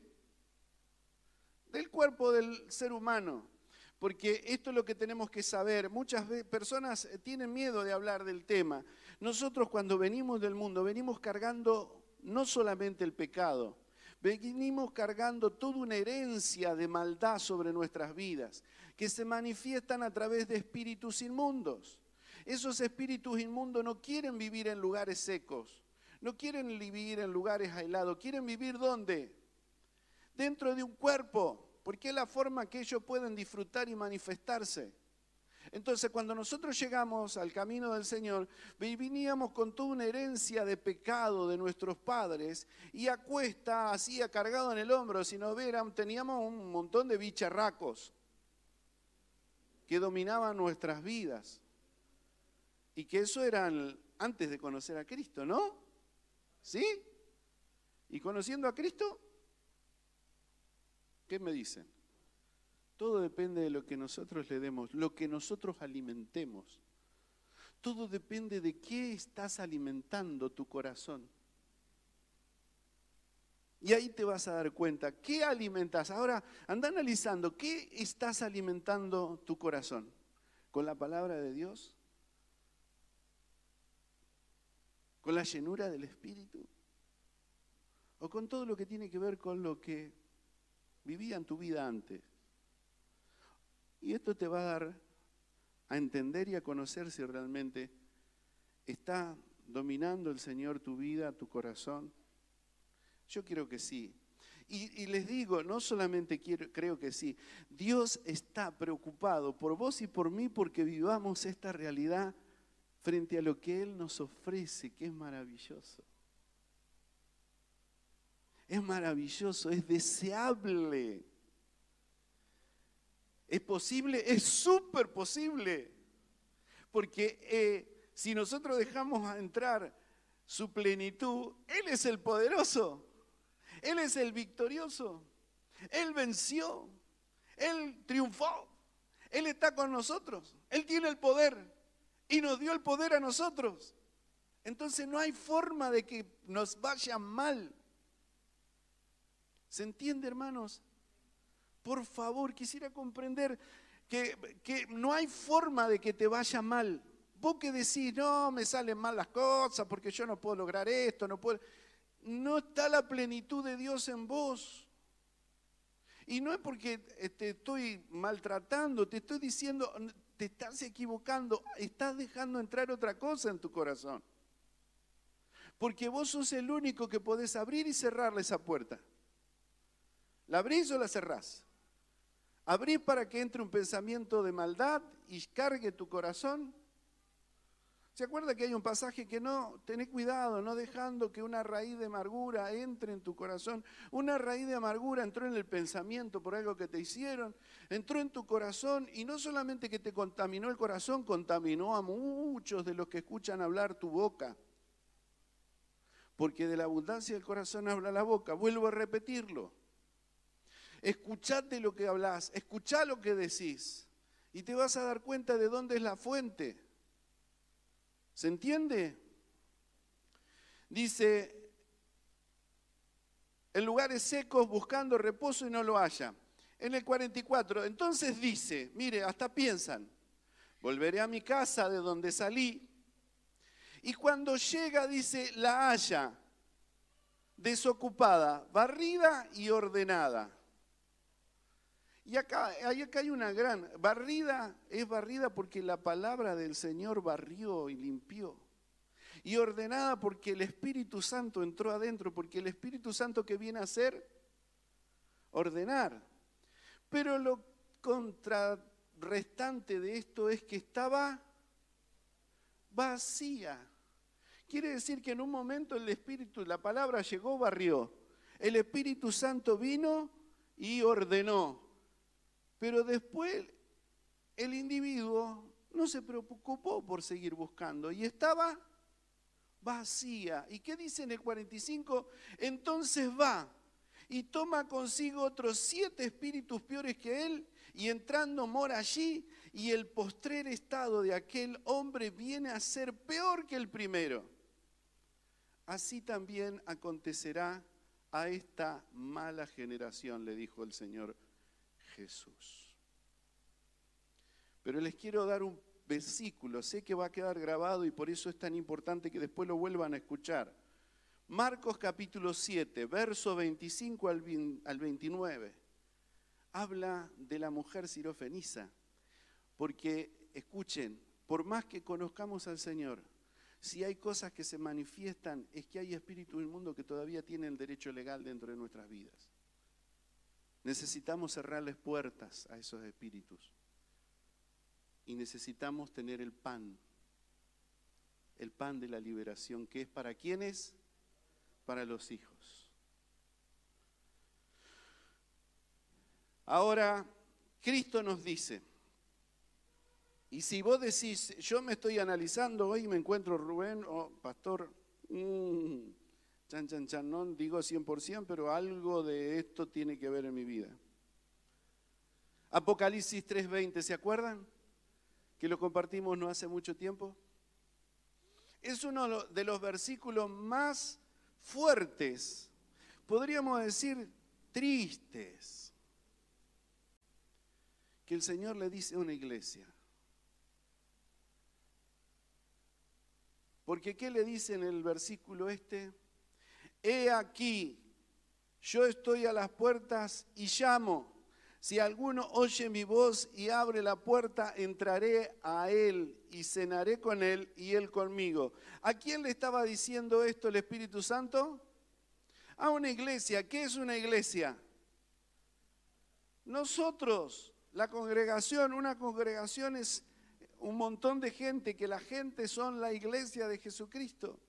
del cuerpo del ser humano. Porque esto es lo que tenemos que saber. Muchas personas eh, tienen miedo de hablar del tema. Nosotros cuando venimos del mundo venimos cargando no solamente el pecado, venimos cargando toda una herencia de maldad sobre nuestras vidas, que se manifiestan a través de espíritus inmundos. Esos espíritus inmundos no quieren vivir en lugares secos, no quieren vivir en lugares aislados, quieren vivir ¿dónde? dentro de un cuerpo, porque es la forma que ellos pueden disfrutar y manifestarse. Entonces, cuando nosotros llegamos al camino del Señor, veníamos con toda una herencia de pecado de nuestros padres y a cuesta, así cargado en el hombro, si nos vieran, teníamos un montón de bicharracos que dominaban nuestras vidas. Y que eso eran antes de conocer a Cristo, ¿no? ¿Sí? Y conociendo a Cristo, ¿Qué me dicen? Todo depende de lo que nosotros le demos, lo que nosotros alimentemos. Todo depende de qué estás alimentando tu corazón. Y ahí te vas a dar cuenta, ¿qué alimentas? Ahora, anda analizando, ¿qué estás alimentando tu corazón? ¿Con la palabra de Dios? ¿Con la llenura del Espíritu? ¿O con todo lo que tiene que ver con lo que vivían tu vida antes. Y esto te va a dar a entender y a conocer si realmente está dominando el Señor tu vida, tu corazón? Yo creo que sí. Y, les digo, no solamente quiero, creo que sí, Dios está preocupado por vos y por mí porque vivamos esta realidad frente a lo que Él nos ofrece, que es maravilloso. Es maravilloso, es deseable. ¿Es posible? Es súper posible. Porque eh, si nosotros dejamos entrar su plenitud, Él es el poderoso. Él es el victorioso. Él venció. Él triunfó. Él está con nosotros. Él tiene el poder. Y nos dio el poder a nosotros. Entonces no hay forma de que nos vaya mal. ¿Se entiende, hermanos? Por favor, quisiera comprender que, que, no hay forma de que te vaya mal. Vos que decís, no, me salen mal las cosas porque yo no puedo lograr esto, no puedo no está la plenitud de Dios en vos. Y no es porque eh, te estoy maltratando, te estoy diciendo, te estás equivocando, estás dejando entrar otra cosa en tu corazón. Porque vos sos el único que podés abrir y cerrarle esa puerta. ¿La abrís o la cerrás? Abrís para que entre un pensamiento de maldad y cargue tu corazón ¿Se acuerda que hay un pasaje que no, tené cuidado, no dejando que una raíz de amargura entre en tu corazón? Una raíz de amargura entró en el pensamiento por algo que te hicieron, entró en tu corazón y no solamente que te contaminó el corazón, contaminó a muchos de los que escuchan hablar tu boca. Porque de la abundancia del corazón habla la boca. Vuelvo a repetirlo. Escuchate lo que hablas, escuchá lo que decís y te vas a dar cuenta de dónde es la fuente. ¿Se entiende? Dice, en lugares secos buscando reposo y no lo haya. En el 44, entonces dice, mire, hasta piensan, volveré a mi casa de donde salí. Y cuando llega, dice, la haya desocupada, barrida y ordenada. Y acá, acá hay una gran barrida, es barrida porque la palabra del Señor barrió y limpió. Y ordenada porque el Espíritu Santo entró adentro, porque el Espíritu Santo que viene a hacer, ordenar. Pero lo contrarrestante de esto es que estaba vacía. Quiere decir que en un momento el Espíritu, la palabra llegó, barrió. El Espíritu Santo vino y ordenó. Pero después el individuo no se preocupó por seguir buscando y estaba vacía. ¿Y qué dice en el 45? Entonces va y toma consigo otros siete espíritus peores que él y entrando mora allí y el postrer estado de aquel hombre viene a ser peor que el primero. Así también acontecerá a esta mala generación, le dijo el Señor Jesús. Pero les quiero dar un versículo, sé que va a quedar grabado y por eso es tan importante que después lo vuelvan a escuchar. Marcos capítulo 7, verso 25 al 29, habla de la mujer sirofeniza, porque escuchen, por más que conozcamos al Señor, si hay cosas que se manifiestan, es que hay espíritus mundo que todavía tienen el derecho legal dentro de nuestras vidas. Necesitamos cerrarles puertas a esos espíritus. Y necesitamos tener el pan, el pan de la liberación, que es para quienes? Para los hijos. Ahora, Cristo nos dice, y si vos decís, yo me estoy analizando hoy, me encuentro Rubén, o oh, pastor, mmm, Chan, chan, chan, no digo 100%, pero algo de esto tiene que ver en mi vida. Apocalipsis 3:20, ¿se acuerdan? Que lo compartimos no hace mucho tiempo. Es uno de los versículos más fuertes, podríamos decir tristes, que el Señor le dice a una iglesia. Porque ¿qué le dice en el versículo este? He aquí, yo estoy a las puertas y llamo. Si alguno oye mi voz y abre la puerta, entraré a él y cenaré con él y él conmigo. ¿A quién le estaba diciendo esto el Espíritu Santo? A una iglesia. ¿Qué es una iglesia? Nosotros, la congregación, una congregación es un montón de gente, que la gente son la iglesia de Jesucristo.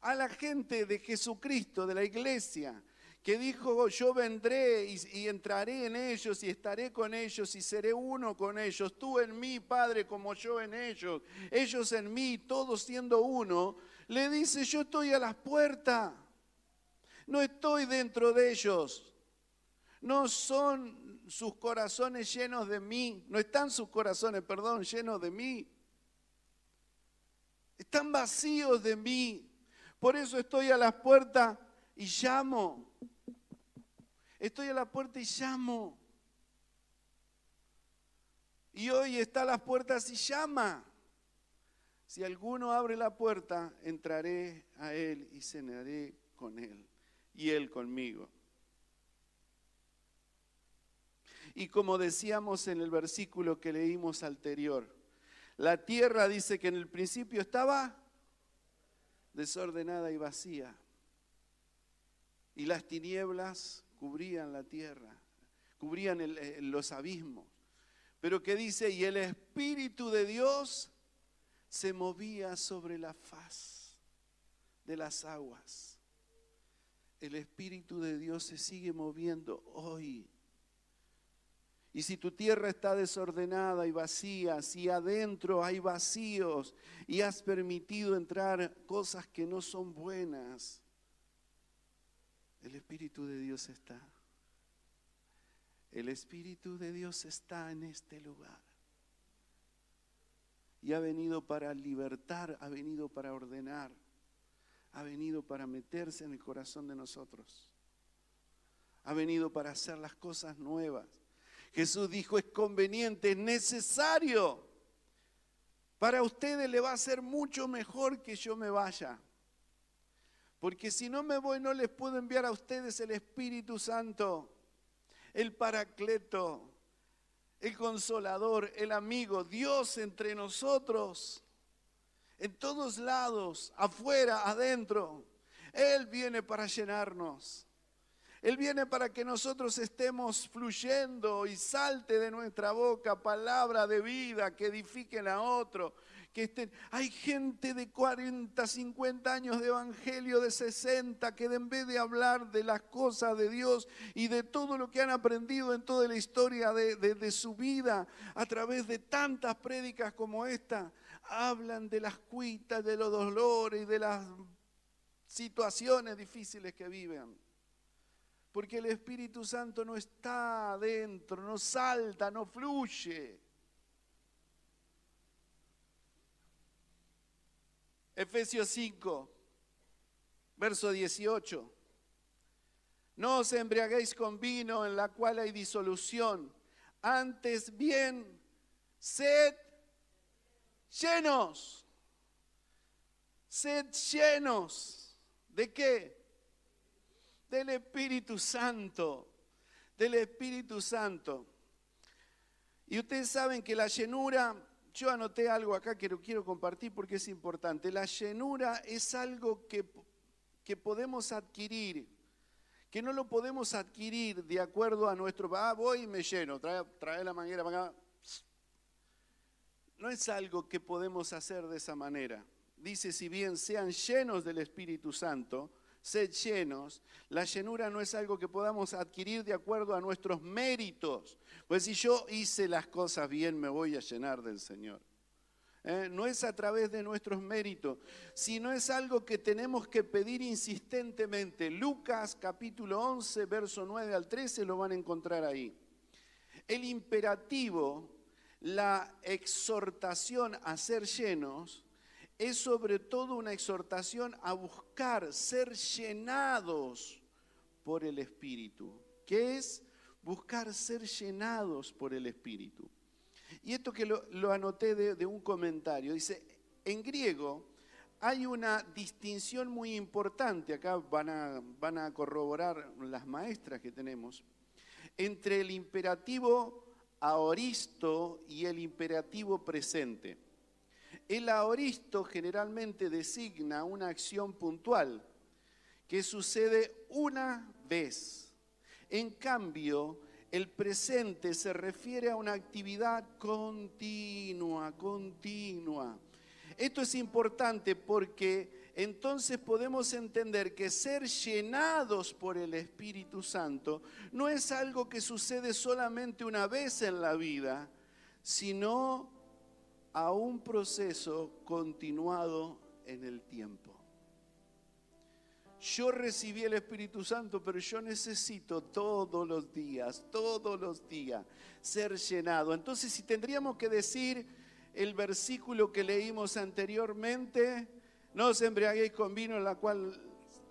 A la gente de Jesucristo, de la iglesia, que dijo, yo vendré y, entraré en ellos y estaré con ellos y seré uno con ellos, tú en mí, Padre, como yo en ellos, ellos en mí, todos siendo uno, le dice, yo estoy a las puertas, no estoy dentro de ellos, no son sus corazones llenos de mí, no están sus corazones, perdón, llenos de mí, están vacíos de mí, por eso estoy a las puertas y llamo. Estoy a la puerta y llamo. Y hoy está a las puertas y llama. Si alguno abre la puerta, entraré a él y cenaré con él y él conmigo. Y como decíamos en el versículo que leímos anterior, la tierra dice que en el principio estaba desordenada y vacía. Y las tinieblas cubrían la tierra, cubrían eh, los abismos. Pero que dice, y el Espíritu de Dios se movía sobre la faz de las aguas. El Espíritu de Dios se sigue moviendo hoy. Y si tu tierra está desordenada y vacía, si adentro hay vacíos y has permitido entrar cosas que no son buenas, el Espíritu de Dios está. El Espíritu de Dios está en este lugar. Y ha venido para libertar, ha venido para ordenar, ha venido para meterse en el corazón de nosotros. Ha venido para hacer las cosas nuevas. Jesús dijo, es conveniente, es necesario. Para ustedes le va a ser mucho mejor que yo me vaya. Porque si no me voy, no les puedo enviar a ustedes el Espíritu Santo, el Paracleto, el Consolador, el amigo, Dios entre nosotros, en todos lados, afuera, adentro. Él viene para llenarnos. Él viene para que nosotros estemos fluyendo y salte de nuestra boca palabra de vida que edifiquen a otro, hay gente de 40, 50 años de evangelio, de 60, que en vez de hablar de las cosas de Dios y de todo lo que han aprendido en toda la historia de, de su vida, a través de tantas prédicas como esta, hablan de las cuitas, de los dolores y de las situaciones difíciles que viven. Porque el Espíritu Santo no está adentro, no salta, no fluye. Efesios 5, verso 18. No os embriaguéis con vino en la cual hay disolución, antes bien, sed llenos. Sed llenos. ¿De qué? Del Espíritu Santo. Del Espíritu Santo. Y ustedes saben que la llenura yo anoté algo acá que lo quiero compartir porque es importante. La llenura es algo que, que podemos adquirir, que no lo podemos adquirir de acuerdo a nuestro, ah, voy y me lleno, trae, la manguera para. No es algo que podemos hacer de esa manera. Dice, si bien sean llenos del Espíritu Santo, sed llenos. La llenura no es algo que podamos adquirir de acuerdo a nuestros méritos. Pues si yo hice las cosas bien, me voy a llenar del Señor. ¿Eh? No es a través de nuestros méritos, sino es algo que tenemos que pedir insistentemente. Lucas capítulo 11, verso 9 al 13 lo van a encontrar ahí. El imperativo, la exhortación a ser llenos, es sobre todo una exhortación a buscar ser llenados por el Espíritu. ¿Qué es? Buscar ser llenados por el Espíritu. Y esto que lo, anoté de, un comentario, dice, en griego hay una distinción muy importante, acá van a, van a corroborar las maestras que tenemos. entre el imperativo aoristo y el imperativo presente. El aoristo generalmente designa una acción puntual que sucede una vez. En cambio, el presente se refiere a una actividad continua, continua. Esto es importante porque entonces podemos entender que ser llenados por el Espíritu Santo no es algo que sucede solamente una vez en la vida, sino a un proceso continuado en el tiempo. Yo recibí el Espíritu Santo, pero yo necesito todos los días, todos los días ser llenado. Entonces, si tendríamos que decir el versículo que leímos anteriormente, no os embriaguéis con vino en la cual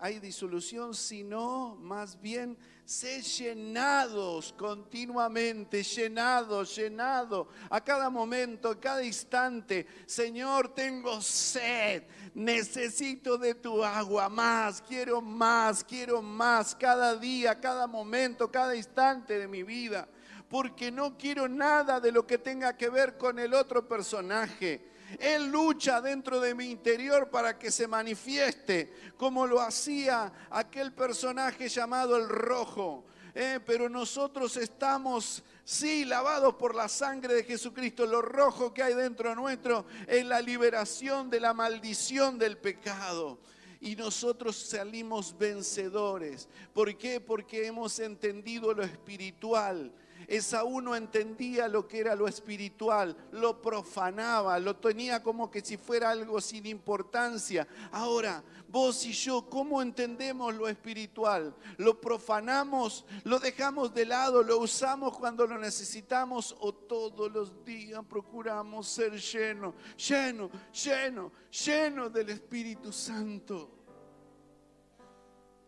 hay disolución, sino más bien sé llenados continuamente, llenados, llenados, a cada momento, a cada instante. Señor, tengo sed, necesito de tu agua, más, quiero más, quiero más, cada día, cada momento, cada instante de mi vida, porque no quiero nada de lo que tenga que ver con el otro personaje él lucha dentro de mi interior para que se manifieste, como lo hacía aquel personaje llamado el rojo. Eh, pero nosotros estamos, sí, lavados por la sangre de Jesucristo. Lo rojo que hay dentro nuestro es la liberación de la maldición del pecado y nosotros salimos vencedores. ¿Por qué? Porque hemos entendido lo espiritual Esaú no entendía lo que era lo espiritual, lo profanaba, lo tenía como que si fuera algo sin importancia. Ahora, vos y yo, ¿cómo entendemos lo espiritual? ¿Lo profanamos? ¿Lo dejamos de lado? ¿Lo usamos cuando lo necesitamos? ¿O todos los días procuramos ser lleno, lleno, lleno, lleno del Espíritu Santo?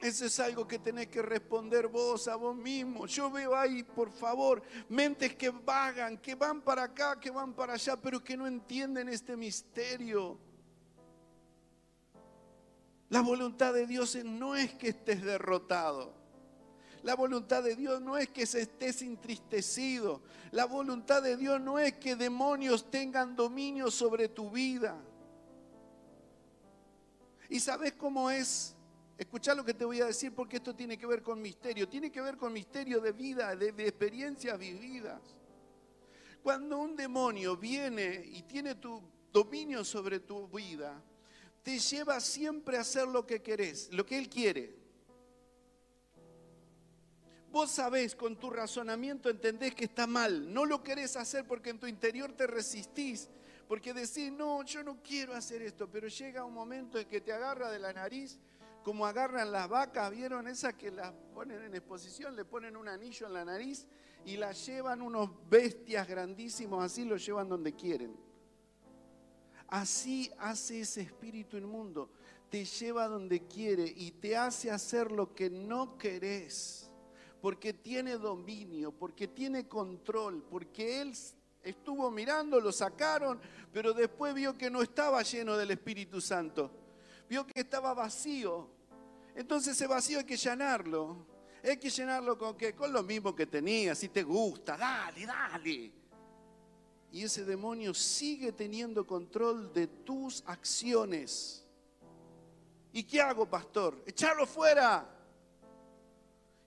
Eso es algo que tenés que responder vos a vos mismo. Yo veo ahí, por favor, mentes que vagan, que van para acá, que van para allá, pero que no entienden este misterio. La voluntad de Dios no es que estés derrotado. La voluntad de Dios no es que estés entristecido. La voluntad de Dios no es que demonios tengan dominio sobre tu vida. ¿Y sabes cómo es Escucha lo que te voy a decir porque esto tiene que ver con misterio. Tiene que ver con misterio de vida, de, experiencias vividas. Cuando un demonio viene y tiene tu dominio sobre tu vida, te lleva siempre a hacer lo que querés, lo que él quiere. Vos sabés, con tu razonamiento entendés que está mal. No lo querés hacer porque en tu interior te resistís. Porque decís, no, yo no quiero hacer esto. Pero llega un momento en que te agarra de la nariz como agarran las vacas, ¿vieron esas que las ponen en exposición? Le ponen un anillo en la nariz y las llevan unos bestias grandísimos, así lo llevan donde quieren. Así hace ese espíritu inmundo, te lleva donde quiere y te hace hacer lo que no querés, porque tiene dominio, porque tiene control, porque él estuvo mirando, lo sacaron, pero después vio que no estaba lleno del Espíritu Santo vio que estaba vacío. Entonces ese vacío hay que llenarlo. Hay que llenarlo con qué? Con lo mismo que tenía, si te gusta, dale, dale. Y ese demonio sigue teniendo control de tus acciones. ¿Y qué hago, pastor? Echarlo fuera.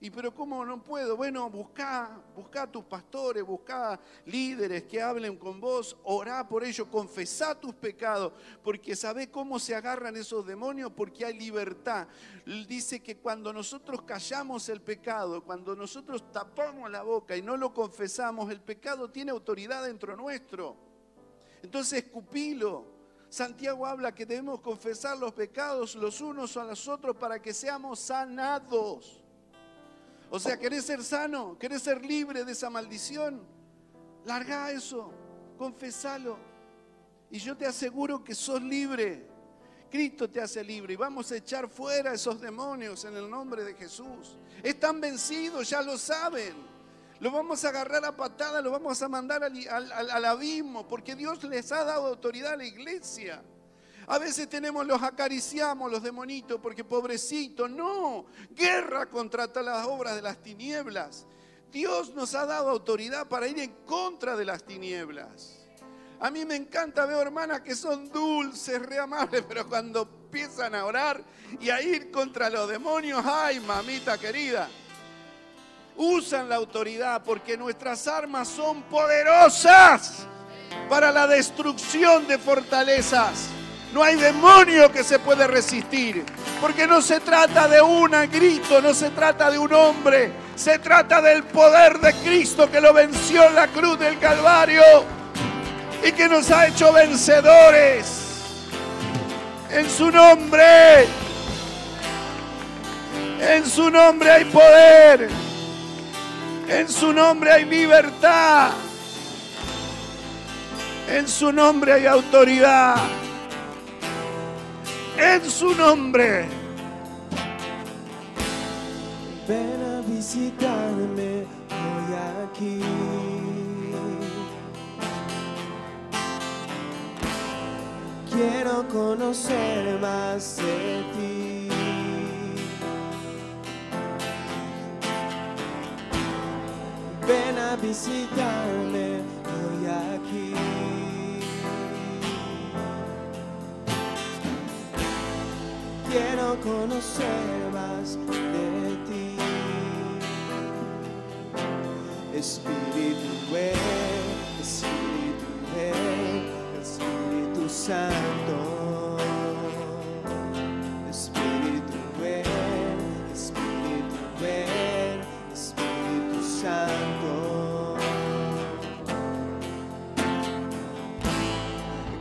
Y pero ¿cómo no puedo? Bueno, busca, busca a tus pastores, busca líderes que hablen con vos, orá por ellos, confesá tus pecados, porque ¿sabés cómo se agarran esos demonios? Porque hay libertad. Dice que cuando nosotros callamos el pecado, cuando nosotros tapamos la boca y no lo confesamos, el pecado tiene autoridad dentro nuestro. Entonces escupilo. Santiago habla que debemos confesar los pecados los unos a los otros para que seamos sanados. O sea, ¿querés ser sano? ¿Querés ser libre de esa maldición? Larga eso, confesalo. Y yo te aseguro que sos libre. Cristo te hace libre y vamos a echar fuera esos demonios en el nombre de Jesús. Están vencidos, ya lo saben. Lo vamos a agarrar a patada, lo vamos a mandar al, al abismo, porque Dios les ha dado autoridad a la iglesia. A veces tenemos, los acariciamos, los demonitos, porque pobrecito, no. Guerra contra las obras de las tinieblas. Dios nos ha dado autoridad para ir en contra de las tinieblas. A mí me encanta, veo hermanas que son dulces, re amables, pero cuando empiezan a orar y a ir contra los demonios, ay, mamita querida, usan la autoridad porque nuestras armas son poderosas para la destrucción de fortalezas. No hay demonio que se puede resistir, porque no se trata de un grito, no se trata de un hombre, se trata del poder de Cristo que lo venció en la cruz del Calvario y que nos ha hecho vencedores. En su nombre, en su nombre hay poder, en su nombre hay libertad, en su nombre hay autoridad en su nombre. Ven a visitarme hoy aquí. Quiero conocer más de ti. Ven a visitarme hoy aquí. Quiero conocer más de ti. Espíritu ven, Espíritu ven, Espíritu Santo. Espíritu ven, Espíritu ven, Espíritu Santo.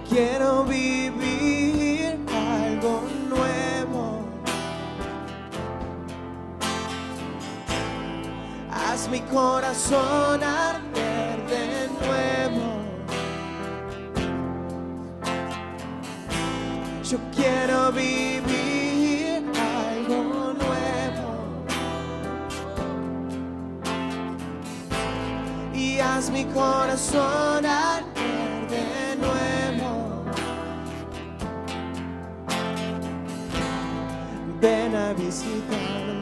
Quiero vivir corazón arder de nuevo. Yo quiero vivir algo nuevo. Y haz mi corazón arder de nuevo. Ven a visitarme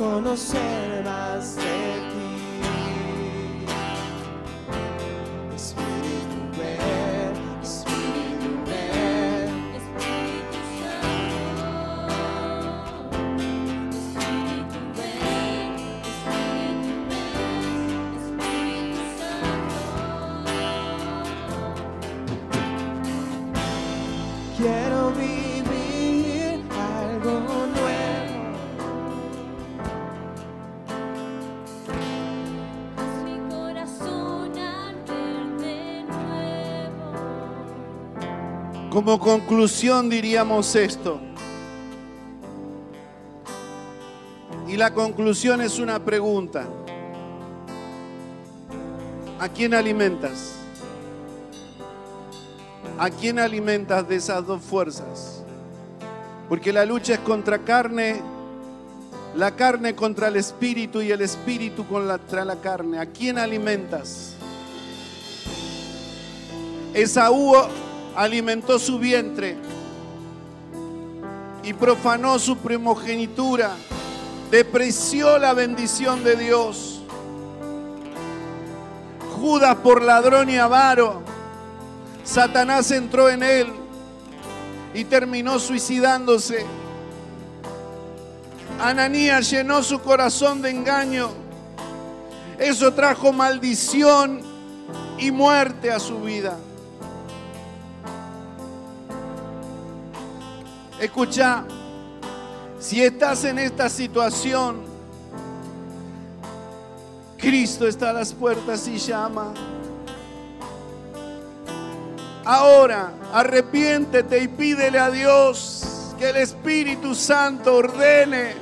conocer más de Como conclusión diríamos esto. Y la conclusión es una pregunta. ¿A quién alimentas? ¿A quién alimentas de esas dos fuerzas? Porque la lucha es contra carne, la carne contra el espíritu y el espíritu contra la carne. ¿A quién alimentas? Esaú alimentó su vientre y profanó su primogenitura, depreció la bendición de Dios. Judas por ladrón y avaro, Satanás entró en él y terminó suicidándose. Ananías llenó su corazón de engaño. Eso trajo maldición y muerte a su vida. Escucha, si estás en esta situación, Cristo está a las puertas y llama. Ahora, arrepiéntete y pídele a Dios que el Espíritu Santo ordene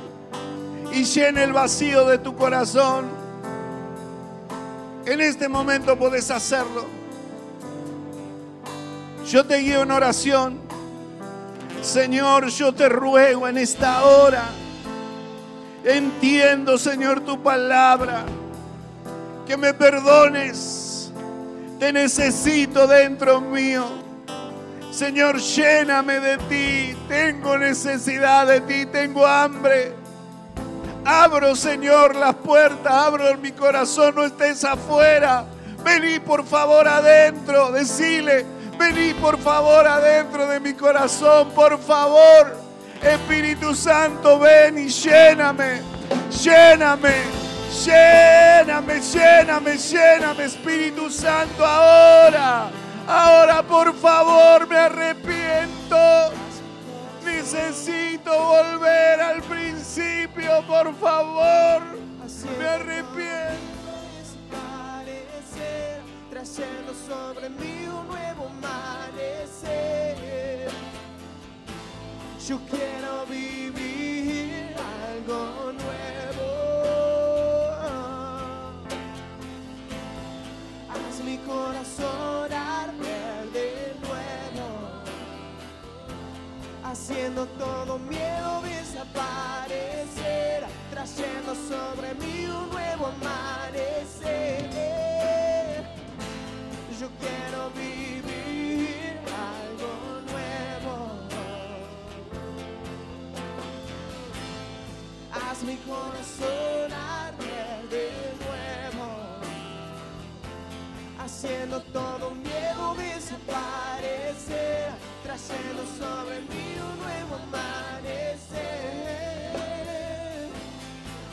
y llene el vacío de tu corazón. En este momento puedes hacerlo. Yo te guío en oración. Señor, yo te ruego en esta hora. Entiendo, Señor, tu palabra. Que me perdones. Te necesito dentro mío. Señor, lléname de ti. Tengo necesidad de ti. Tengo hambre. Abro, Señor, las puertas. Abro mi corazón. No estés afuera. Vení, por favor, adentro. Decile. Vení, por favor, adentro de mi corazón. Por favor. Espíritu Santo, ven y lléname. Lléname. Lléname, lléname, lléname, Espíritu Santo, ahora. Ahora, por favor, me arrepiento. Necesito volver al principio, por favor. Me arrepiento. trayendo sobre mí un Yo quiero vivir algo nuevo. Haz mi corazón arder de nuevo, haciendo todo miedo desaparecer, trayendo sobre mí un nuevo amanecer. Yo quiero vivir Mi corazón arder de nuevo, haciendo todo miedo desaparecer, trayendo sobre mí un nuevo amanecer.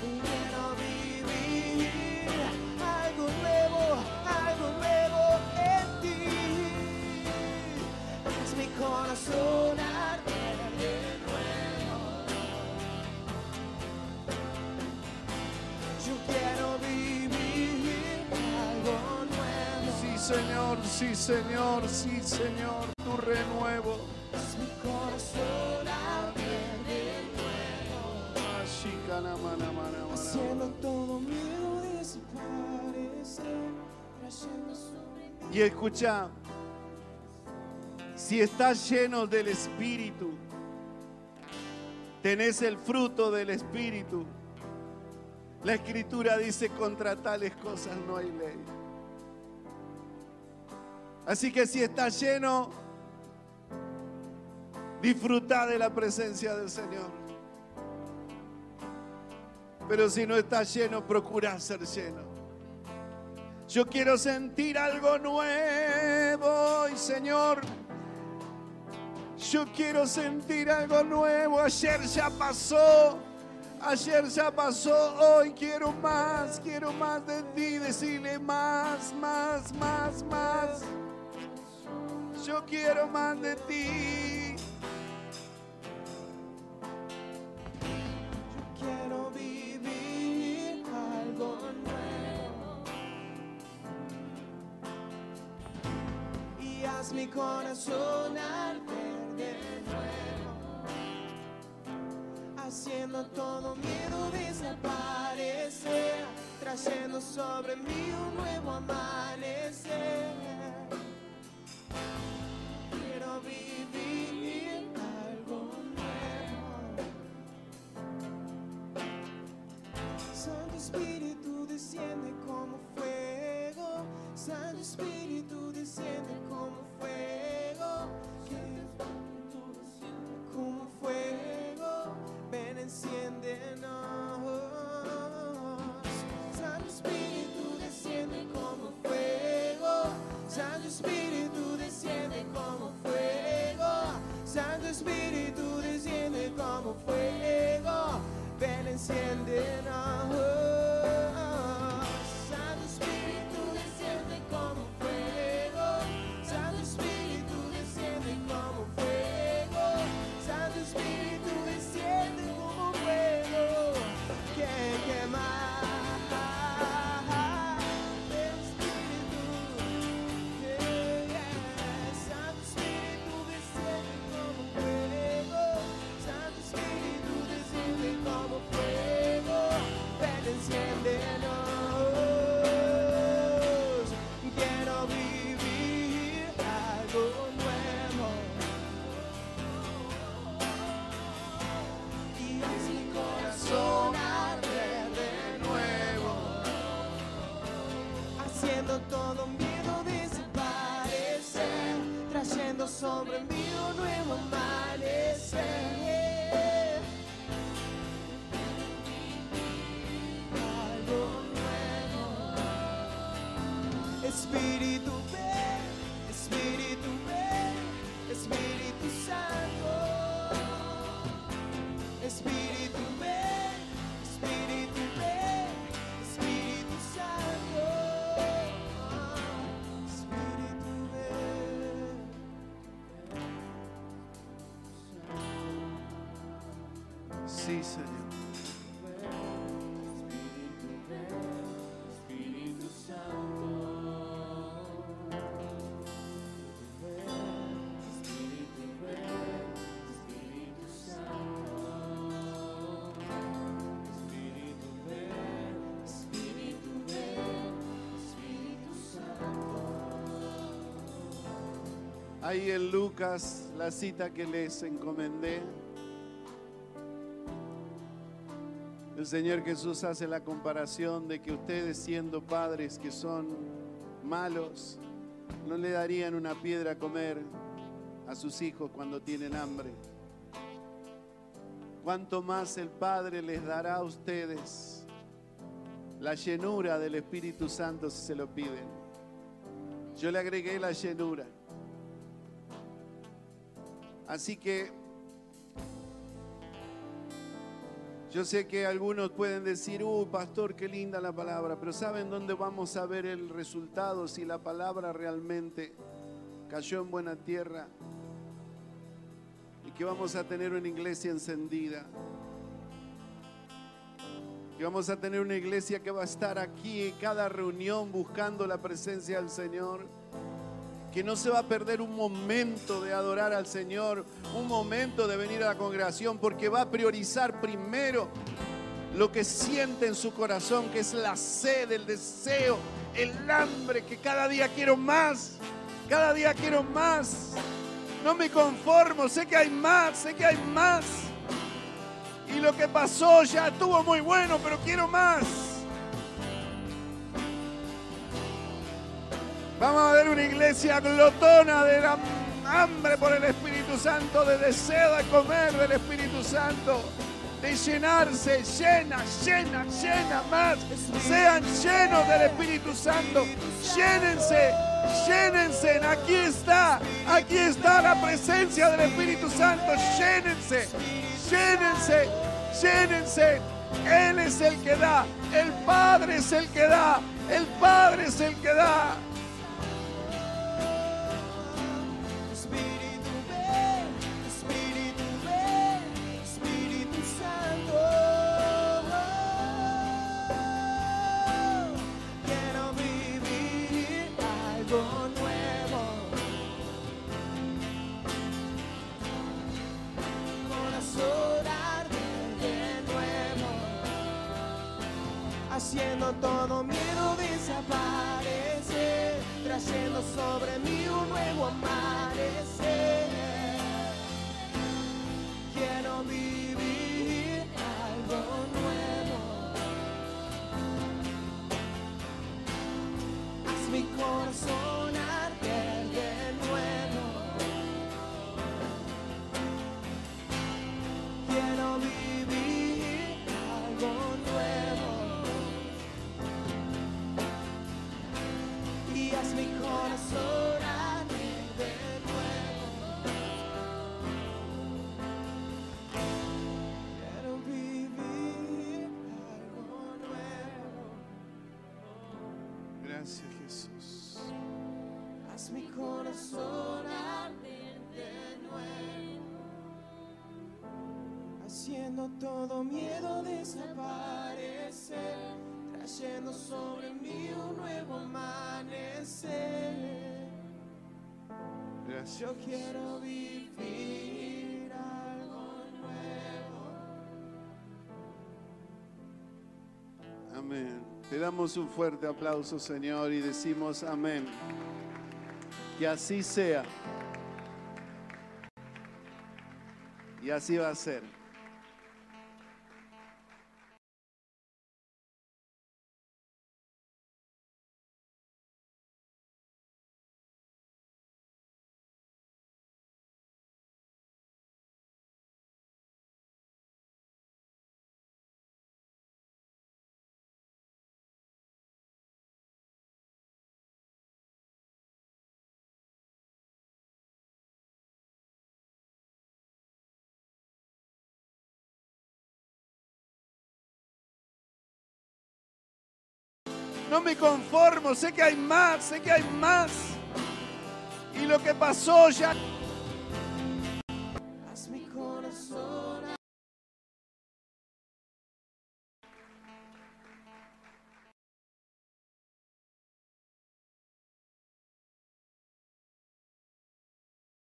Quiero vivir algo nuevo, algo nuevo en ti. Haz mi corazón arder Yo quiero vivir algo nuevo. Sí, Señor, sí, Señor, sí, Señor, tu renuevo. Haz mi corazón arder de nuevo. Haciendo todo miedo desaparecer. Trayendo sobre mí. Y escucha, si estás lleno del Espíritu, tenés el fruto del Espíritu. La Escritura dice, contra tales cosas no hay ley. Así que si estás lleno, disfruta de la presencia del Señor. Pero si no estás lleno, procura ser lleno. Yo quiero sentir algo nuevo y Señor, yo quiero sentir algo nuevo. Ayer ya pasó, ayer ya pasó, hoy quiero más, quiero más de ti. Decirle más, más, más, más. Yo quiero más de ti. Yo quiero vivir algo nuevo. Y haz mi corazón arder de nuevo. Haciendo todo miedo desaparecer. Trayendo sobre mí un nuevo amanecer. Quiero vivir algo nuevo. Santo Espíritu desciende como fuego. Santo Espíritu desciende como fuego. Como fuego. Ven, enciéndenos. Santo Espíritu desciende como fuego. Santo Espíritu desciende como fuego. Santo Espíritu desciende como fuego. Ven, enciéndenos. Santo Ahí en Lucas, la cita que les encomendé. El Señor Jesús hace la comparación de que ustedes siendo padres que son malos, no le darían una piedra a comer a sus hijos cuando tienen hambre. Cuanto más el Padre les dará a ustedes la llenura del Espíritu Santo si se lo piden. Yo le agregué la llenura. Así que yo sé que algunos pueden decir, uh, pastor, qué linda la palabra, pero ¿saben dónde vamos a ver el resultado si la palabra realmente cayó en buena tierra? Y que vamos a tener una iglesia encendida. Que vamos a tener una iglesia que va a estar aquí en cada reunión buscando la presencia del Señor que no se va a perder un momento de adorar al Señor, un momento de venir a la congregación, porque va a priorizar primero lo que siente en su corazón, que es la sed, el deseo, el hambre, que cada día quiero más, cada día quiero más. No me conformo, sé que hay más, sé que hay más. Y lo que pasó ya estuvo muy bueno, pero quiero más. Vamos a ver una iglesia glotona de hambre por el Espíritu Santo, de deseo de comer del Espíritu Santo, de llenarse, llena, llena, llena más. Sean llenos del Espíritu Santo. Llénense, llénense. Aquí está, aquí está la presencia del Espíritu Santo. Llénense, llénense, llénense. Él es el que da, el Padre es el que da, el Padre es el que da. Haciendo todo miedo desaparecer, trayendo sobre mí un nuevo amanecer. Haciendo todo miedo desaparecer, trayendo sobre mí un nuevo amanecer. Gracias. Yo quiero vivir algo nuevo. Amén. Te damos un fuerte aplauso, Señor, y decimos amén. Que así sea. Y así va a ser. No me conformo, sé que hay más, sé que hay más. Y lo que pasó ya